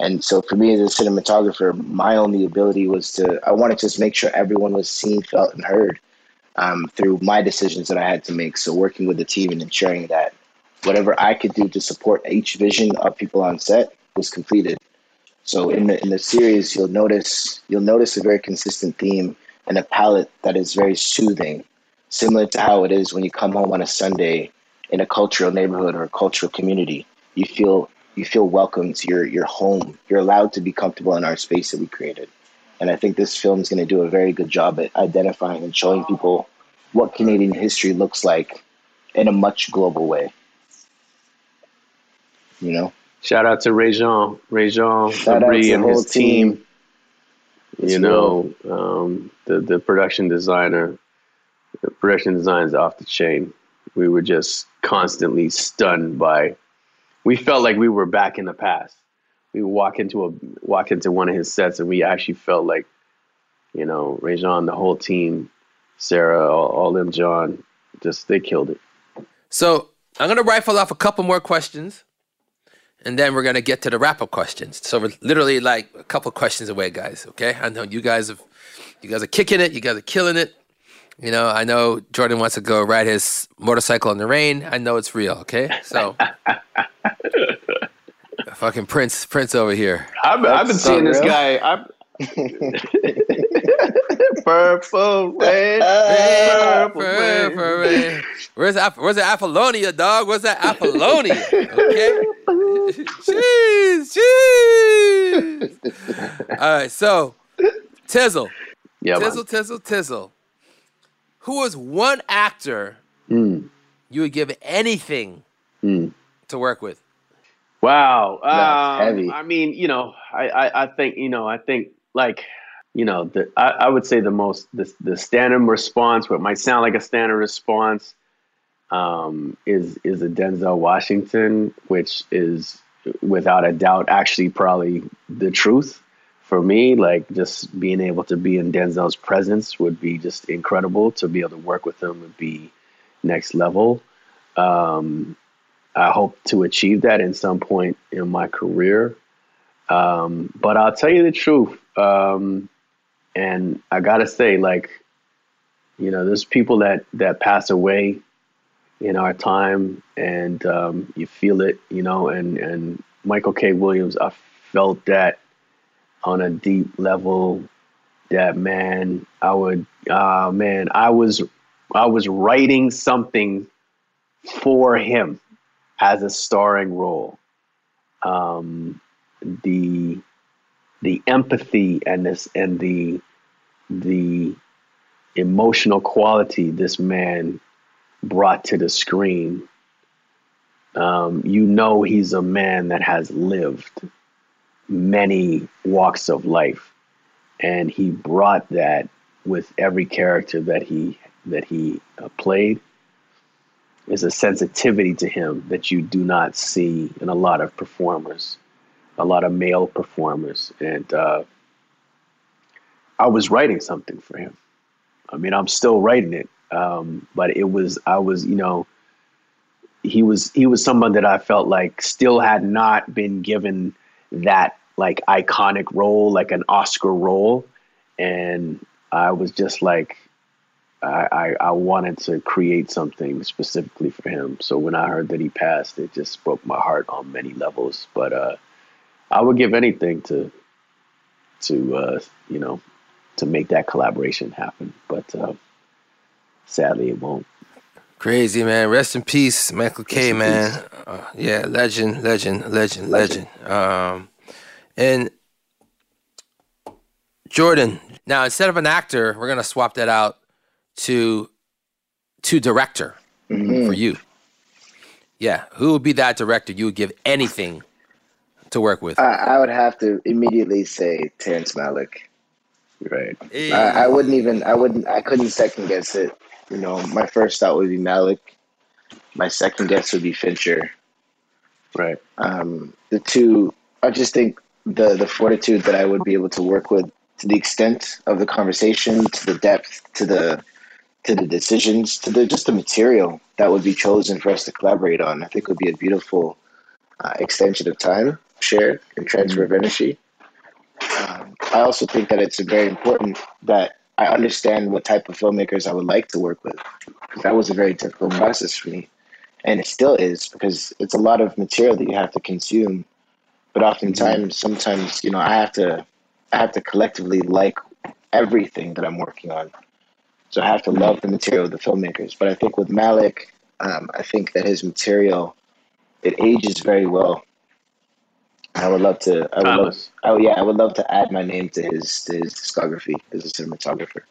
And so for me as a cinematographer, my only ability was to, I wanted to just make sure everyone was seen, felt, and heard um, through my decisions that I had to make. So working with the team and ensuring that whatever I could do to support each vision of people on set was completed. So in the in the series, you'll notice you'll notice a very consistent theme and a palette that is very soothing, similar to how it is when you come home on a Sunday in a cultural neighborhood or a cultural community. You feel you feel welcomed. to your you're home. You're allowed to be comfortable in our space that we created. And I think this film is going to do a very good job at identifying and showing people what Canadian history looks like in a much global way. You know. Shout out to Regent, Regent, Fabri, and his team. team. You know, um, the the production designer, the production design is off the chain. We were just constantly stunned by we felt like we were back in the past. We walk into a walk into one of his sets and we actually felt like you know, Rajon, the whole team, Sarah, all, all them, John, just they killed it. So I'm gonna rifle off a couple more questions, and then we're gonna get to the wrap up questions. So we're literally like a couple questions away, guys. Okay, I know you guys have, you guys are kicking it, you guys are killing it. You know, I know Jordan wants to go ride his motorcycle in the rain. I know it's real. Okay, so fucking Prince, Prince over here. I've, I've been seeing this guy. I'm, purple rain, purple rain. Purple rain. Where's App- Where's the Apollonia, dog? Where's that Apollonia? Okay. Jeez, jeez. All right, so Tizzle, Yeah, man. Tizzle, Tizzle, Tizzle. Who was one actor Mm, you would give anything mm. to work with? Wow. That's Um, heavy. I mean, you know, I, I, I think, you know, I think like, you know, the, I, I would say the most, the, the standard response, what might sound like a standard response, um, is, is a Denzel Washington, which is without a doubt actually probably the truth for me. Like just being able to be in Denzel's presence would be just incredible. To be able to work with him would be next level. Um, I hope to achieve that in some point in my career. Um, but I'll tell you the truth. Um, and I gotta say, like, you know, there's people that that pass away in our time, and um, you feel it, you know. And and Michael K. Williams, I felt that on a deep level. That man, I would, uh, man, I was, I was writing something for him as a starring role. Um, the the empathy and this and the the emotional quality this man brought to the screen. Um, you know he's a man that has lived many walks of life, and he brought that with every character that he that he uh, played is a sensitivity to him that you do not see in a lot of performers, a lot of male performers. And uh, I was writing something for him. I mean, I'm still writing it, um, but it was I was you know he was he was someone that I felt like still had not been given that like iconic role, like an Oscar role, and I was just like I, I, I wanted to create something specifically for him. So when I heard that he passed, it just broke my heart on many levels. But uh, I would give anything to to uh, you know to make that collaboration happen. But uh, sadly, it won't. Crazy man. Rest in peace, Michael K. Man. Uh, yeah, legend, legend, legend, legend. Um, and Jordan. Now, instead of an actor, we're gonna swap that out to to director for you. Yeah, who would be that director you would give anything to work with? I, I would have to immediately say Terrence Malick. Right. Hey. I, I wouldn't even. I wouldn't. I couldn't second guess it. You know, my first thought would be Malick. My second guess would be Fincher. Right. Um, the two. I just think the the fortitude that I would be able to work with, to the extent of the conversation, to the depth, to the to the decisions, to the just the material that would be chosen for us to collaborate on. I think would be a beautiful uh, extension of time shared and transfer of energy. Um, I also think that it's very important that I understand what type of filmmakers I would like to work with. Because that was a very difficult process for me. And it still is because it's a lot of material that you have to consume. But oftentimes, sometimes, you know, I have to I have to collectively like everything that I'm working on. So I have to love the material of the filmmakers. But I think with Malick, um, I think that his material it ages very well. I would love to. I would love. Timeless. Oh yeah, I would love to add my name to his to his discography as a cinematographer.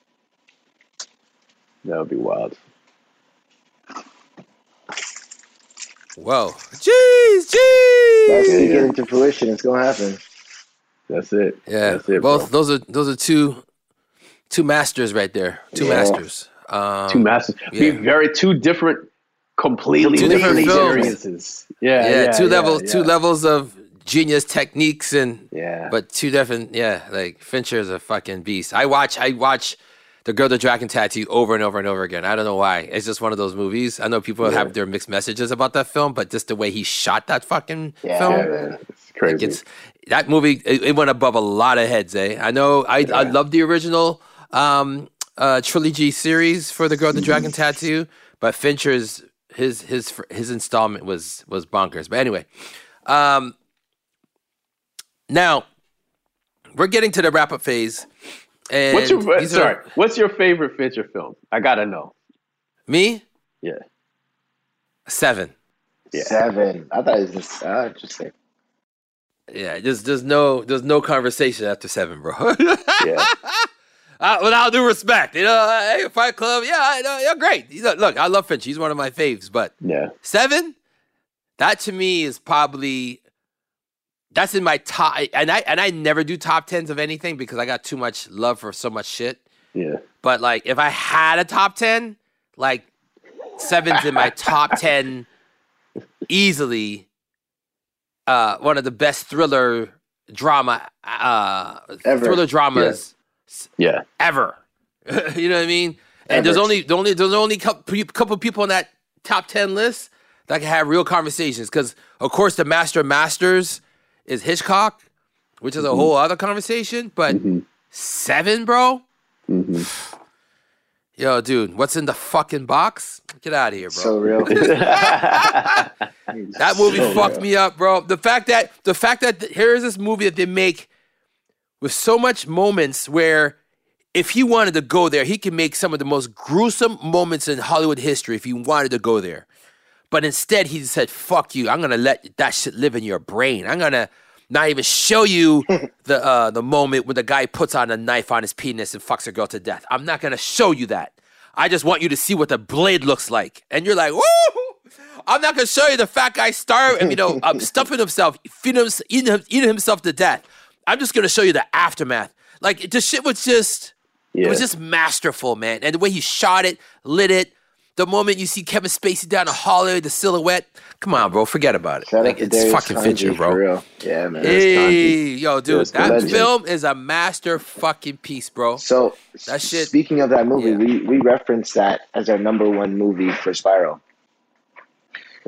That would be wild. Whoa. Jeez, jeez. That's jeez. to get into fruition. It's gonna happen. That's it. Yeah, That's it, both bro. those are those are two two masters right there. Two Yeah. masters. Um, two masters. yeah. Be very two different, completely Two different different experiences. Yeah, yeah, yeah, two yeah, levels, two levels of genius techniques and Yeah. but two different yeah like Fincher is a fucking beast. I watch I watch the girl the dragon tattoo over and over and over again. I don't know why. It's just one of those movies. I know people have their mixed messages about that film, but just the way he shot that fucking Yeah, film. yeah. It's crazy. Like it's that movie. It, it went above a lot of heads. Eh, I know. I I love the original um uh trilogy series for the Girl with the Dragon Tattoo, but Fincher's his his his installment was was bonkers. But anyway, um, now we're getting to the wrap up phase. And what's your these sorry? are- What's your favorite Fincher film? I gotta know. me Yeah. seven. Yeah. Seven. I thought it was just uh, interesting. Yeah, there's there's no there's no conversation after seven, bro. Yeah. Uh, with all due respect, you know, uh, hey, Fight Club, yeah, I know, yeah, great. He's a- look, I love Finch. He's one of my faves, but Yeah. seven, that to me is probably that's in my top. And I and I never do top tens of anything because I got too much love for so much shit. Yeah. But like, if I had a top ten, like seven's in my top ten easily. Uh, one of the best thriller drama, uh, Ever. thriller dramas Yeah. ever. you know what I mean? And there's only the only there's only couple couple people on that top ten list that can have real conversations. Because of course the master of masters is Hitchcock, which is a mm-hmm. whole other conversation. But mm-hmm. seven, bro. Mm-hmm. Yo, dude, what's in the fucking box? Get out of here, bro. So real. That movie fucked me up, bro. The fact that the fact that here is this movie that they make with so much moments where if he wanted to go there, he can make some of the most gruesome moments in Hollywood history if he wanted to go there. But instead, he said, "Fuck you! I'm gonna let that shit live in your brain. I'm gonna not even show you the uh, the moment when the guy puts on a knife on his penis and fucks a girl to death. I'm not gonna show you that. I just want you to see what the blade looks like." And you're like, "Woo!" I'm not gonna show you the fat guy starving, you know, um, stuffing himself, feeding him, eating, him- eating himself to death. I'm just gonna show you the aftermath. Like the shit was just, it was just masterful, man. And the way he shot it, lit it. The moment you see Kevin Spacey down the hallway, the silhouette. Come on, bro, forget about it. Shout like it's Darius fucking Fincher, bro. Yeah, man. Hey, yo, dude, Yes, that film is a master fucking piece, bro. So That shit- Speaking of that movie, Yeah. we we referenced that as our number one movie for Spiral.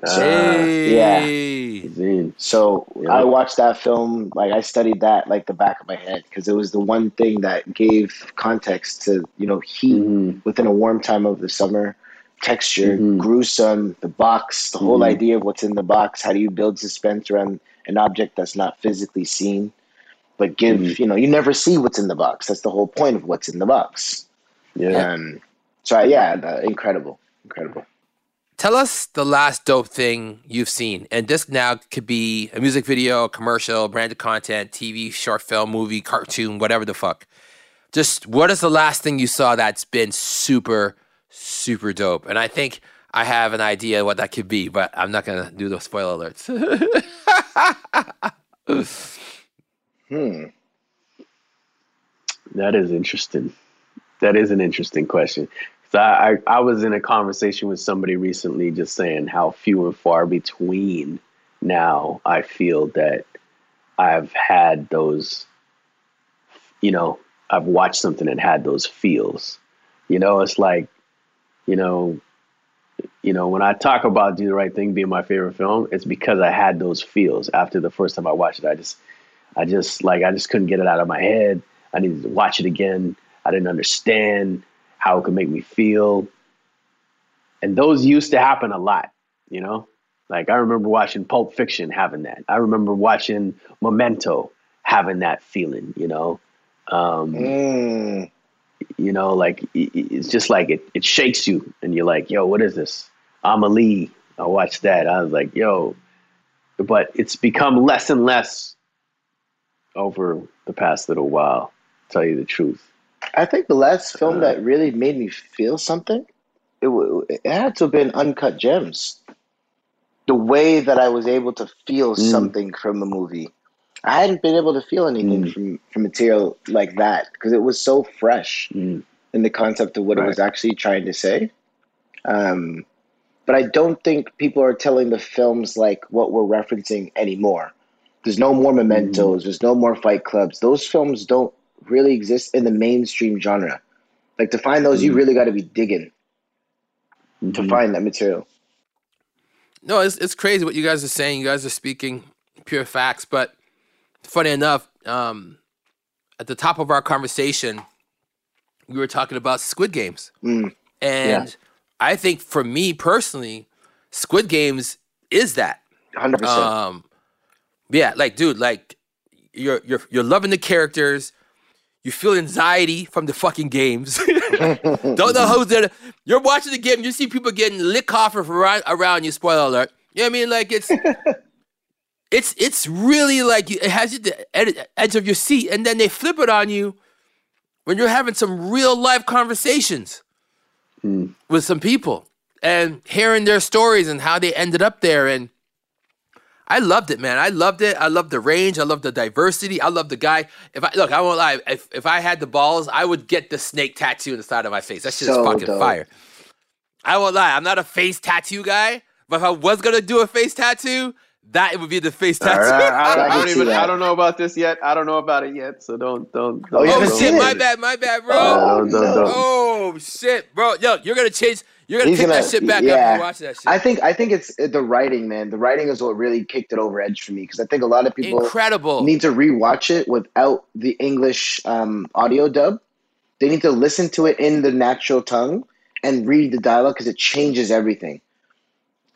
Uh, Hey, Zine. So Yeah. I watched that film, like I studied that like the back of my head because it was the one thing that gave context to you know heat Mhm. within a warm time of the summer, texture, Mhm. gruesome, the box, the whole Mhm. idea of what's in the box. How do you build suspense around an object that's not physically seen, but give Mhm. you know you never see what's in the box. That's the whole point of what's in the box. Yeah. Um, so yeah, the, incredible, incredible. Tell us the last dope thing you've seen. And this now could be a music video, commercial, branded content, TV, short film, movie, cartoon, whatever the fuck. Just what is the last thing you saw that's been super, super dope? And I think I have an idea what that could be, but I'm not gonna do those spoiler alerts. Hmm. That is interesting. That is an interesting question. So I, I, I was in a conversation with somebody recently just saying how few and far between now I feel that I've had those, you know, I've watched something and had those feels. You know, it's like, you know, you know, when I talk about Do the Right Thing being my favorite film, it's because I had those feels after the first time I watched it. I just I just like I just couldn't get it out of my head. I needed to watch it again. I didn't understand how it could make me feel. And those used to happen a lot, you know? Like I remember watching Pulp Fiction having that. I remember watching Memento having that feeling, you know? Um, Mm. You know, like it's just like it, it shakes you and you're like, yo, what is this? Amelie. I watched that. I was like, yo, but it's become less and less over the past little while, to tell you the truth. I think the last film Uh, that really made me feel something, it, it had to have been Uncut Gems. The way that I was able to feel Mm. something from a movie, I hadn't been able to feel anything Mm. from from material like that because it was so fresh Mm. in the concept of what it was actually trying to say. Um, but I don't think people are telling the films like what we're referencing anymore. There's no more mementos. There's no more fight clubs. Those films don't really exist in the mainstream genre. Like to find those, you really got to be digging to find that material. No, it's it's crazy what you guys are saying. You guys are speaking pure facts, but funny enough, um, at the top of our conversation, we were talking about Squid Games, Mm. and I think for me personally, Squid Games is that. 100%. Um, yeah, like dude, like you're you're you're loving the characters. You feel anxiety from the fucking games. Don't know who's there. You're watching the game. You see people getting lick off of around, around you. Spoiler alert. You know what I mean? Like it's it's it's really like it has you at the edge of your seat, and then they flip it on you when you're having some real life conversations hmm. with some people and hearing their stories and how they ended up there and I loved it, man. I loved it. I loved the range. I loved the diversity. I loved the guy. If I look, I won't lie. If if I had the balls, I would get the snake tattoo in the side of my face. That shit So is fucking dope. fire. I won't lie. I'm not a face tattoo guy, but if I was gonna do a face tattoo, that would be the face All tattoo. right, I, don't, I I don't even. that. I don't know about this yet. I don't know about it yet. So don't don't. Oh, don't oh haven't don't- shit! My bad. My bad, bro. Uh, don't, don't, don't. Oh shit, bro. Yo, you're gonna change. You're gonna He's pick gonna- that shit back up and watch that shit. I think I think it's uh, the writing, man. The writing is what really kicked it over edge for me because I think a lot of people Incredible. need to rewatch it without the English um, audio dub. They need to listen to it in the natural tongue and read the dialogue because it changes everything.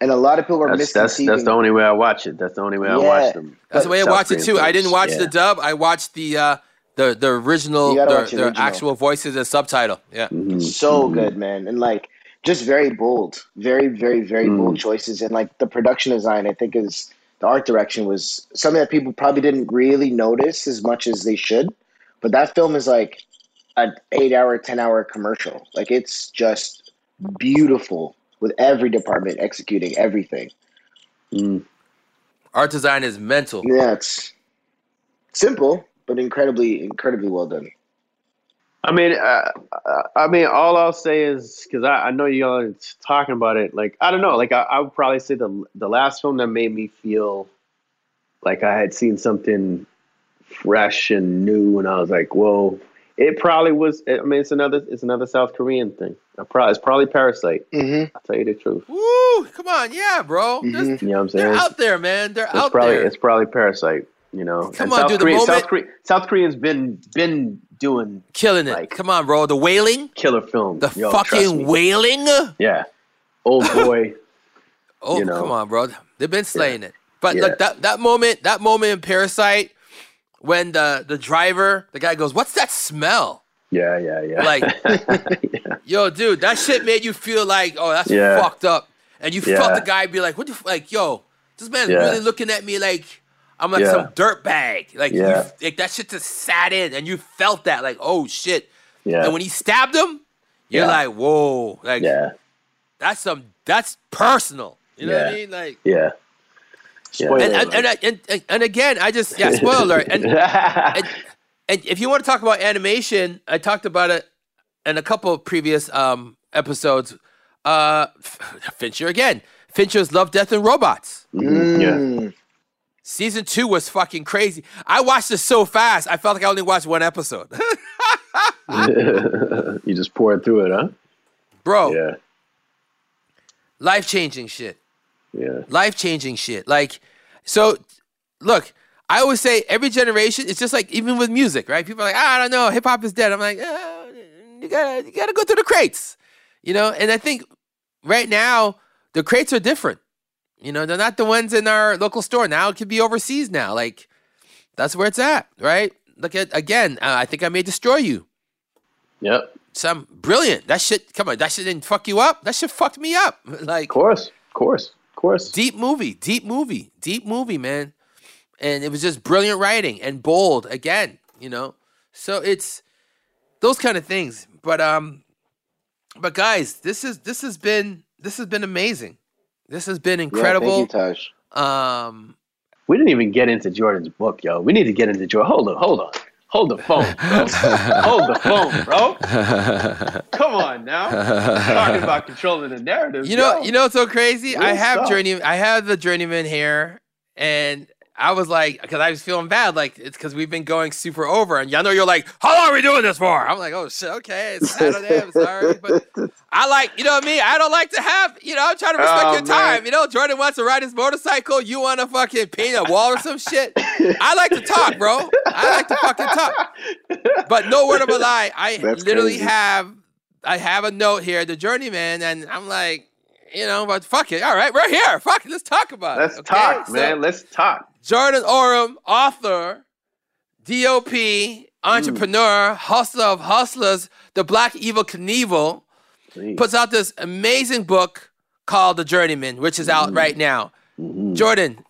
And a lot of people are That's, that's misconceiving. that's the only way I watch it. That's the only way I watch them. That's the way I watch it Korean too. I didn't watch Yeah. the dub. I watched the uh, the the original, You the, watch the the original. actual voices and subtitle. Yeah. Mhm, so mhm. good, man, and like just very bold, very, very, very Mm. bold choices, and like the production design, I think is the art direction was something that people probably didn't really notice as much as they should. But that film is like an eight-hour, ten-hour commercial. Like it's just beautiful with every department executing everything. Mm. Art design is mental. Yeah, it's simple but incredibly, incredibly well done. I mean, uh, uh, I mean, all I'll say is because I, I know y'all are talking about it. Like, I don't know. Like, I, I would probably say the the last film that made me feel like I had seen something fresh and new, and I was like, "Whoa!" It probably was. I mean, it's another it's another South Korean thing. I probably it's probably Parasite. Mm-hmm. I'll tell you the truth. Woo! Come on, yeah, bro. There's- Mhm. You know what I'm saying? They're saying? out there, man. They're It's out probably there. it's probably Parasite. You know, Come And on, South dude, the Korea, moment- South Korea, South Korea's been been doing Killing it. like- Come on, bro. The wailing. killer film. The Yo, fucking me. wailing. Yeah, old boy. Oh, You know. come on, bro. They've been slaying it. But Yeah. like that that moment, that moment in Parasite, when the the driver, the guy goes, "What's that smell?" Yeah, yeah, yeah. Like- yeah. Yo, dude, that shit made you feel like, oh, that's Yeah. fucked up. And you felt the guy be like, what the f-? like, yo, this man's Yeah. really looking at me like I'm like Yeah. some dirt bag. Like, you, like that shit just sat in, and you felt that, like, oh shit. yeah, And when he stabbed him, you're Yeah. like, whoa, like yeah, that's some that's personal. You know what I mean? Like, yeah. Spoiler and and, and, and, and and again, I just yeah, spoiler alert. And and, and if you want to talk about animation, I talked about it in a couple of previous um, episodes. Uh, Fincher again. Fincher's Love, Death, and Robots. Mhm, yeah. Mm. Season two was fucking crazy. I watched it so fast, I felt like I only watched one episode. you just poured through it, huh? Bro, Yeah, life changing shit. Yeah, Life changing shit. Like, so look, I always say every generation, it's just like even with music, right? People are like, ah, I don't know, hip hop is dead. I'm like, ah, you gotta you gotta go through the crates. You know, and I think right now the crates are different. You know, they're not the ones in our local store. Now it could be overseas now. Like that's where it's at, right? Look at again, uh, I think I may destroy you. yep. Some brilliant. That shit, come on, that shit didn't fuck you up. That shit fucked me up. like Of course, of course, of course. deep movie, deep movie, deep movie, man. And it was just brilliant writing and bold again, you know. So it's those kind of things. But um, but guys, this is this has been this has been amazing. This has been Yeah, incredible. thank you, um, We didn't even get into Jordan's book, yo. We need to get into Jordan. Hold on, hold on. Hold the phone, bro. hold the phone, bro. Come on now. Talking about controlling the narrative. you know, yo. you know, what's so crazy. I have stuff. journey. I have the journeyman here, and I was like, because I was feeling bad, like it's because we've been going super over, and y'all know you're like, how long are we doing this for? I'm like, oh shit, okay, it's Saturday, I'm sorry, but I like, you know what I mean? I don't like to have, you know, I'm trying to respect Oh, your time. You know, Jordan wants to ride his motorcycle, you want to fucking paint a wall or some shit. I like to talk, bro. I like to fucking talk. But no word of a lie, I That's literally crazy. have, I have a note here, the journeyman, and I'm like, you know, but fuck it. All right, we're here. Fuck it. Let's talk about it. Let's okay? talk, So- man. Let's talk. Jordan Oram, author, DOP, entrepreneur, hustler of hustlers, the Black Evel Knievel, puts out this amazing book called The Journeyman, which is out mm-hmm. right now. Mm-hmm. Jordan,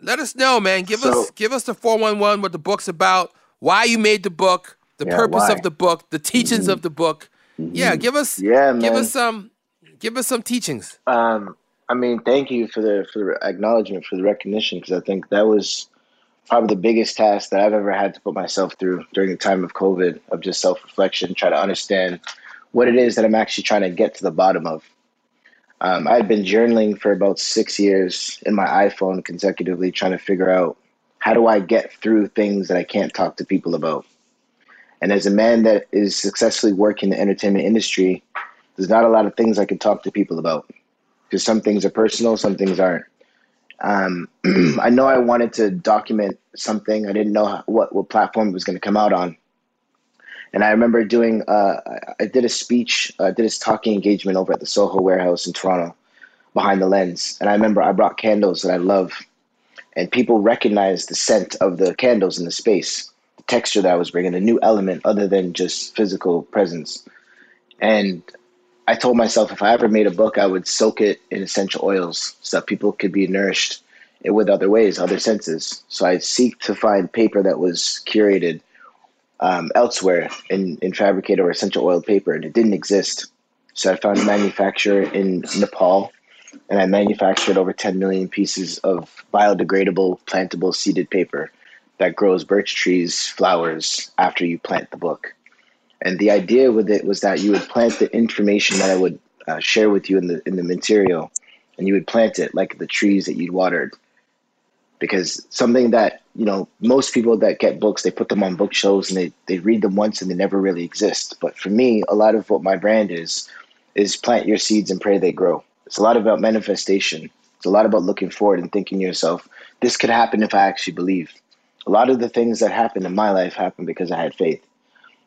let us know, man. Give us give us the 411 what the book's about, why you made the book, the Yeah, purpose why? of the book, the teachings mm-hmm. of the book. Yeah, give us Yeah, give man. us some give us some teachings. Um, I mean, thank you for the for the acknowledgement for the recognition because I think that was probably the biggest task that I've ever had to put myself through during the time of COVID of just self reflection, try to understand what it is that I'm actually trying to get to the bottom of. Um, I had been journaling for about six years in my iPhone consecutively, trying to figure out how do I get through things that I can't talk to people about. And as a man that is successfully working in the entertainment industry, there's not a lot of things I can talk to people about because some things are personal, some things aren't. Um, I know I wanted to document something. I didn't know how, what what platform it was going to come out on. And I remember doing. Uh, I- did a speech. I did a talking engagement over at the Soho Warehouse in Toronto, behind the lens. And I remember I brought candles that I love, and people recognized the scent of the candles in the space, the texture that I was bringing, a new element other than just physical presence. And I told myself if I ever made a book, I would soak it in essential oils so that people could be nourished with other ways, other senses. So I seek to find paper that was curated um, elsewhere in, in fabricated or essential oil paper, and it didn't exist. So I found a manufacturer in Nepal, and I manufactured over 10 million pieces of biodegradable, plantable seeded paper that grows birch trees, flowers after you plant the book. And the idea with it was that you would plant the information that I would uh, share with you in the in the material, and you would plant it like the trees that you'd watered. Because something that you know, most people that get books, they put them on bookshelves and they they read them once and they never really exist. But for me, a lot of what my brand is is plant your seeds and pray they grow. It's a lot about manifestation. It's a lot about looking forward and thinking to yourself, this could happen if I actually believe. A lot of the things that happened in my life happened because I had faith.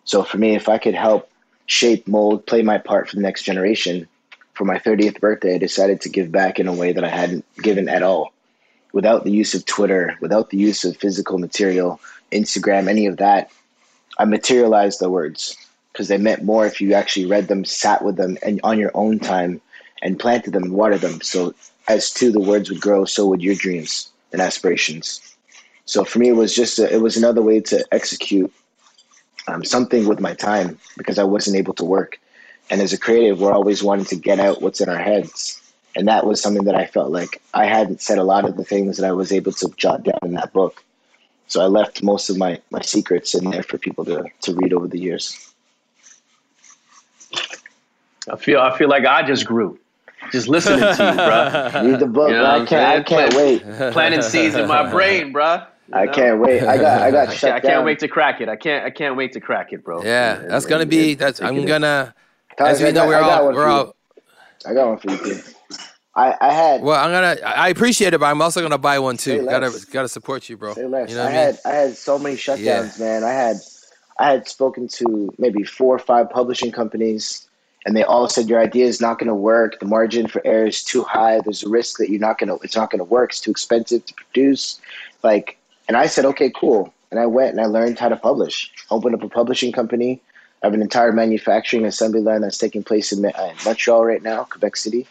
So for me, if I could help shape, mold, play my part for the next generation, for my 30th birthday, I decided to give back in a way that I hadn't given at all. Without the use of Twitter, without the use of physical material, Instagram, any of that, I materialized the words because they meant more if you actually read them, sat with them, and on your own time, and planted them and watered them. So as to the words would grow, so would your dreams and aspirations. So for me, it was just a, it was another way to execute um, something with my time because I wasn't able to work. And as a creative, we're always wanting to get out what's in our heads. And that was something that I felt like I hadn't said a lot of the things that I was able to jot down in that book. So I left most of my, my secrets in there for people to, to read over the years. I feel I feel like I just grew, just listening to you, bro. Read the book. You know bro. I can't. I can't wait. Planting seeds in my brain, bro. I can't wait. I got. I got I shut can't, I down. can't wait to crack it. I can't. I can't wait to crack it, bro. Yeah, And- that's and- gonna and- be and that's I'm gonna Tyler, as we I know got- we're I all we're all I got one for you too. I, I had well I'm gonna I appreciate it but I'm also gonna buy one too. Gotta gotta support you, bro. Say less. You know I what I mean? had I had so many shutdowns, Yeah. man. I had I had spoken to maybe four or five publishing companies, and they all said your idea is not going to work. The margin for error is too high. There's a risk that you're not going to. It's not going to work. It's too expensive to produce. Like, and I said, okay, cool. And I went and I learned how to publish. Opened up a publishing company. I have an entire manufacturing assembly line that's taking place in uh, Montreal right now, Quebec City.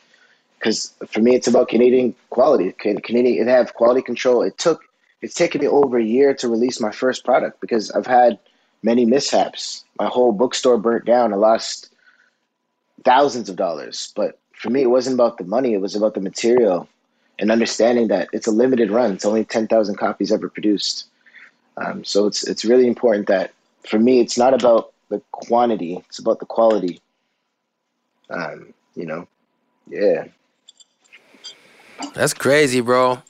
Because for me, it's about Canadian quality. Can- Canadian, they have quality control. It took it's taken me over a year to release my first product because I've had many mishaps. My whole bookstore burnt down. I lost thousands of dollars. But for me, it wasn't about the money, it was about the material and understanding that it's a limited run. It's only 10,000 copies ever produced. Um, so it's, it's really important that for me, it's not about the quantity, it's about the quality. Um, you know, yeah. That's crazy, bro.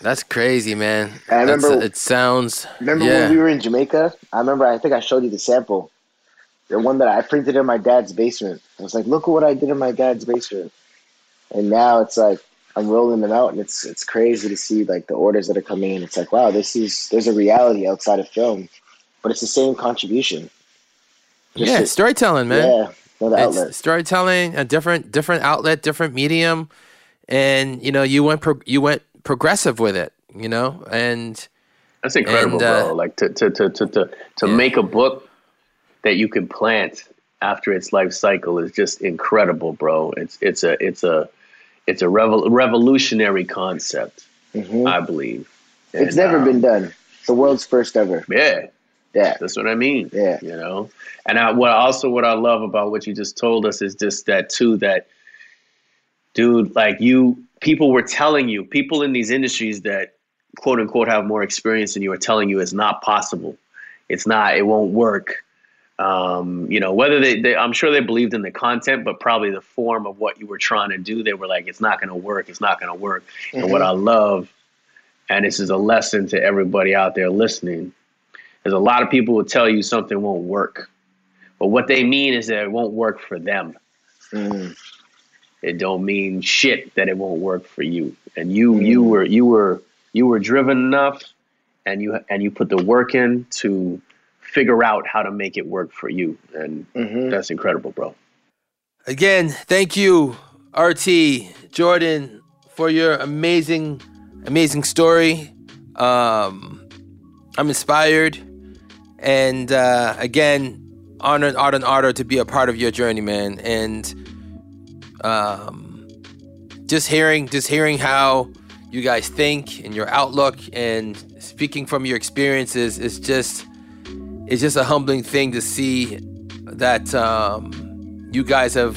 That's crazy, man. I remember That's- it sounds. Remember yeah. when we were in Jamaica? I remember. I think I showed you the sample, the one that I printed in my dad's basement. I was like, "Look at what I did in my dad's basement," and now it's like I'm rolling them out, and it's it's crazy to see like the orders that are coming in. It's like, wow, this is there's a reality outside of film, but it's the same contribution. Just yeah, to- storytelling, man. yeah, another It's outlet. storytelling, a different different outlet, different medium, and you know you went pro- you went progressive with it, you know, and That's incredible, And, uh, bro. Like to to to to to, to Yeah. make a book that you can plant after its life cycle is just incredible, bro. It's it's a it's a it's a revol- revolutionary concept, Mhm. I believe. It's never um, been done. The world's first ever. Yeah, Yeah, that's what I mean. Yeah. you know. And I, what also what I love about what you just told us is just that too that, dude, like you people were telling you people in these industries that quote unquote have more experience than you are telling you it's not possible. It's not. It won't work. Um, you know, whether they, they, I'm sure they believed in the content, but probably the form of what you were trying to do, they were like, it's not going to work. It's not going to work. And what I love, and this is a lesson to everybody out there listening, is a lot of people will tell you something won't work. But what they mean is that it won't work for them. Mhm. It don't mean shit that it won't work for you. And you you were you were you were driven enough and you and you put the work in to figure out how to make it work for you. And Mhm. that's incredible, bro. Again, thank you, RT Jordan, for your amazing, amazing story. Um, I'm inspired, and uh, again, honored, honored, honored to be a part of your journey, man. And um, just hearing, just hearing how you guys think and your outlook, and speaking from your experiences is just, it's just a humbling thing to see that. Um, you guys have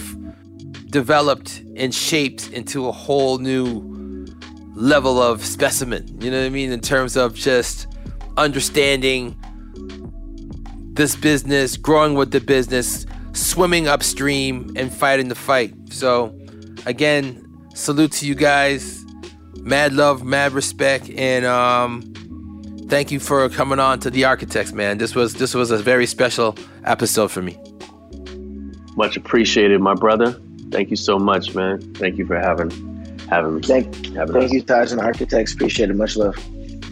developed and shaped into a whole new level of specimen. You know what I mean? In terms of just understanding this business, growing with the business, swimming upstream, and fighting the fight. So, again, salute to you guys. Mad love, mad respect, and um, thank you for coming on to the Architects, man. This was this was a very special episode for me. Much appreciated, my brother. Thank you so much, man. Thank you for having having me. Thank, having thank us. you, Taj and Architects. Appreciate it. Much love.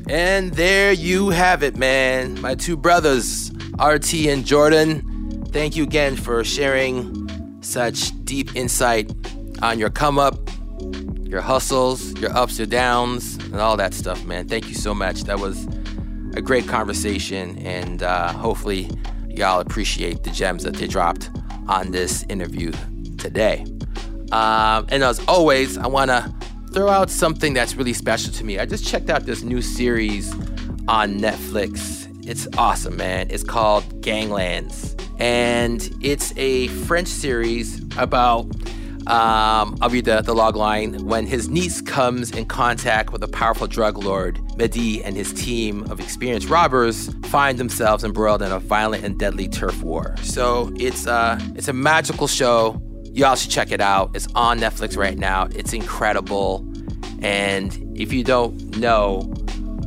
And there you have it, man. My two brothers, RT and Jordan. Thank you again for sharing such deep insight on your come up, your hustles, your ups, your downs, and all that stuff, man. Thank you so much. That was a great conversation, and uh, hopefully, y'all appreciate the gems that they dropped on this interview today. Um, and as always, I want to throw out something that's really special to me. I just checked out this new series on Netflix. It's awesome, man. It's called Ganglands. And it's a French series about, um, I'll read the, the log line. When his niece comes in contact with a powerful drug lord, Mehdi and his team of experienced robbers find themselves embroiled in a violent and deadly turf war. So it's, uh, it's a magical show. Y'all should check it out. It's on Netflix right now. It's incredible. And if you don't know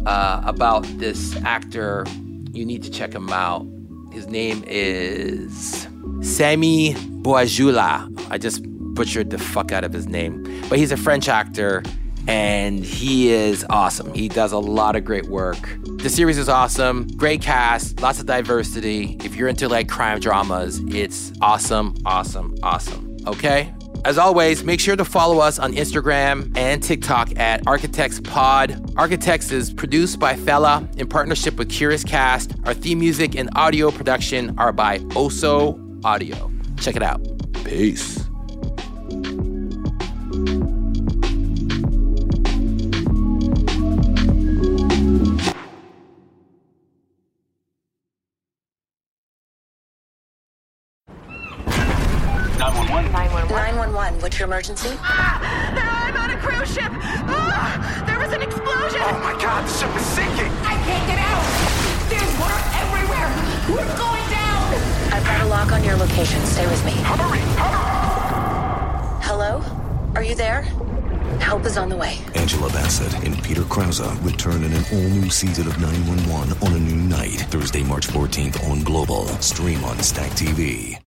uh, about this actor, you need to check him out. His name is Sami Boajula. I just butchered the fuck out of his name. But he's a French actor and he is awesome. He does a lot of great work. The series is awesome, great cast, lots of diversity. If you're into like crime dramas, it's awesome, awesome, awesome. Okay? As always, make sure to follow us on Instagram and TikTok at Architects Pod. Architects is produced by Fella in partnership with Curious Cast. Our theme music and audio production are by Oso Audio. Check it out. Peace. What's all-new season of 911 on a new night. Thursday, March 14th on Global. Stream on Stack TV.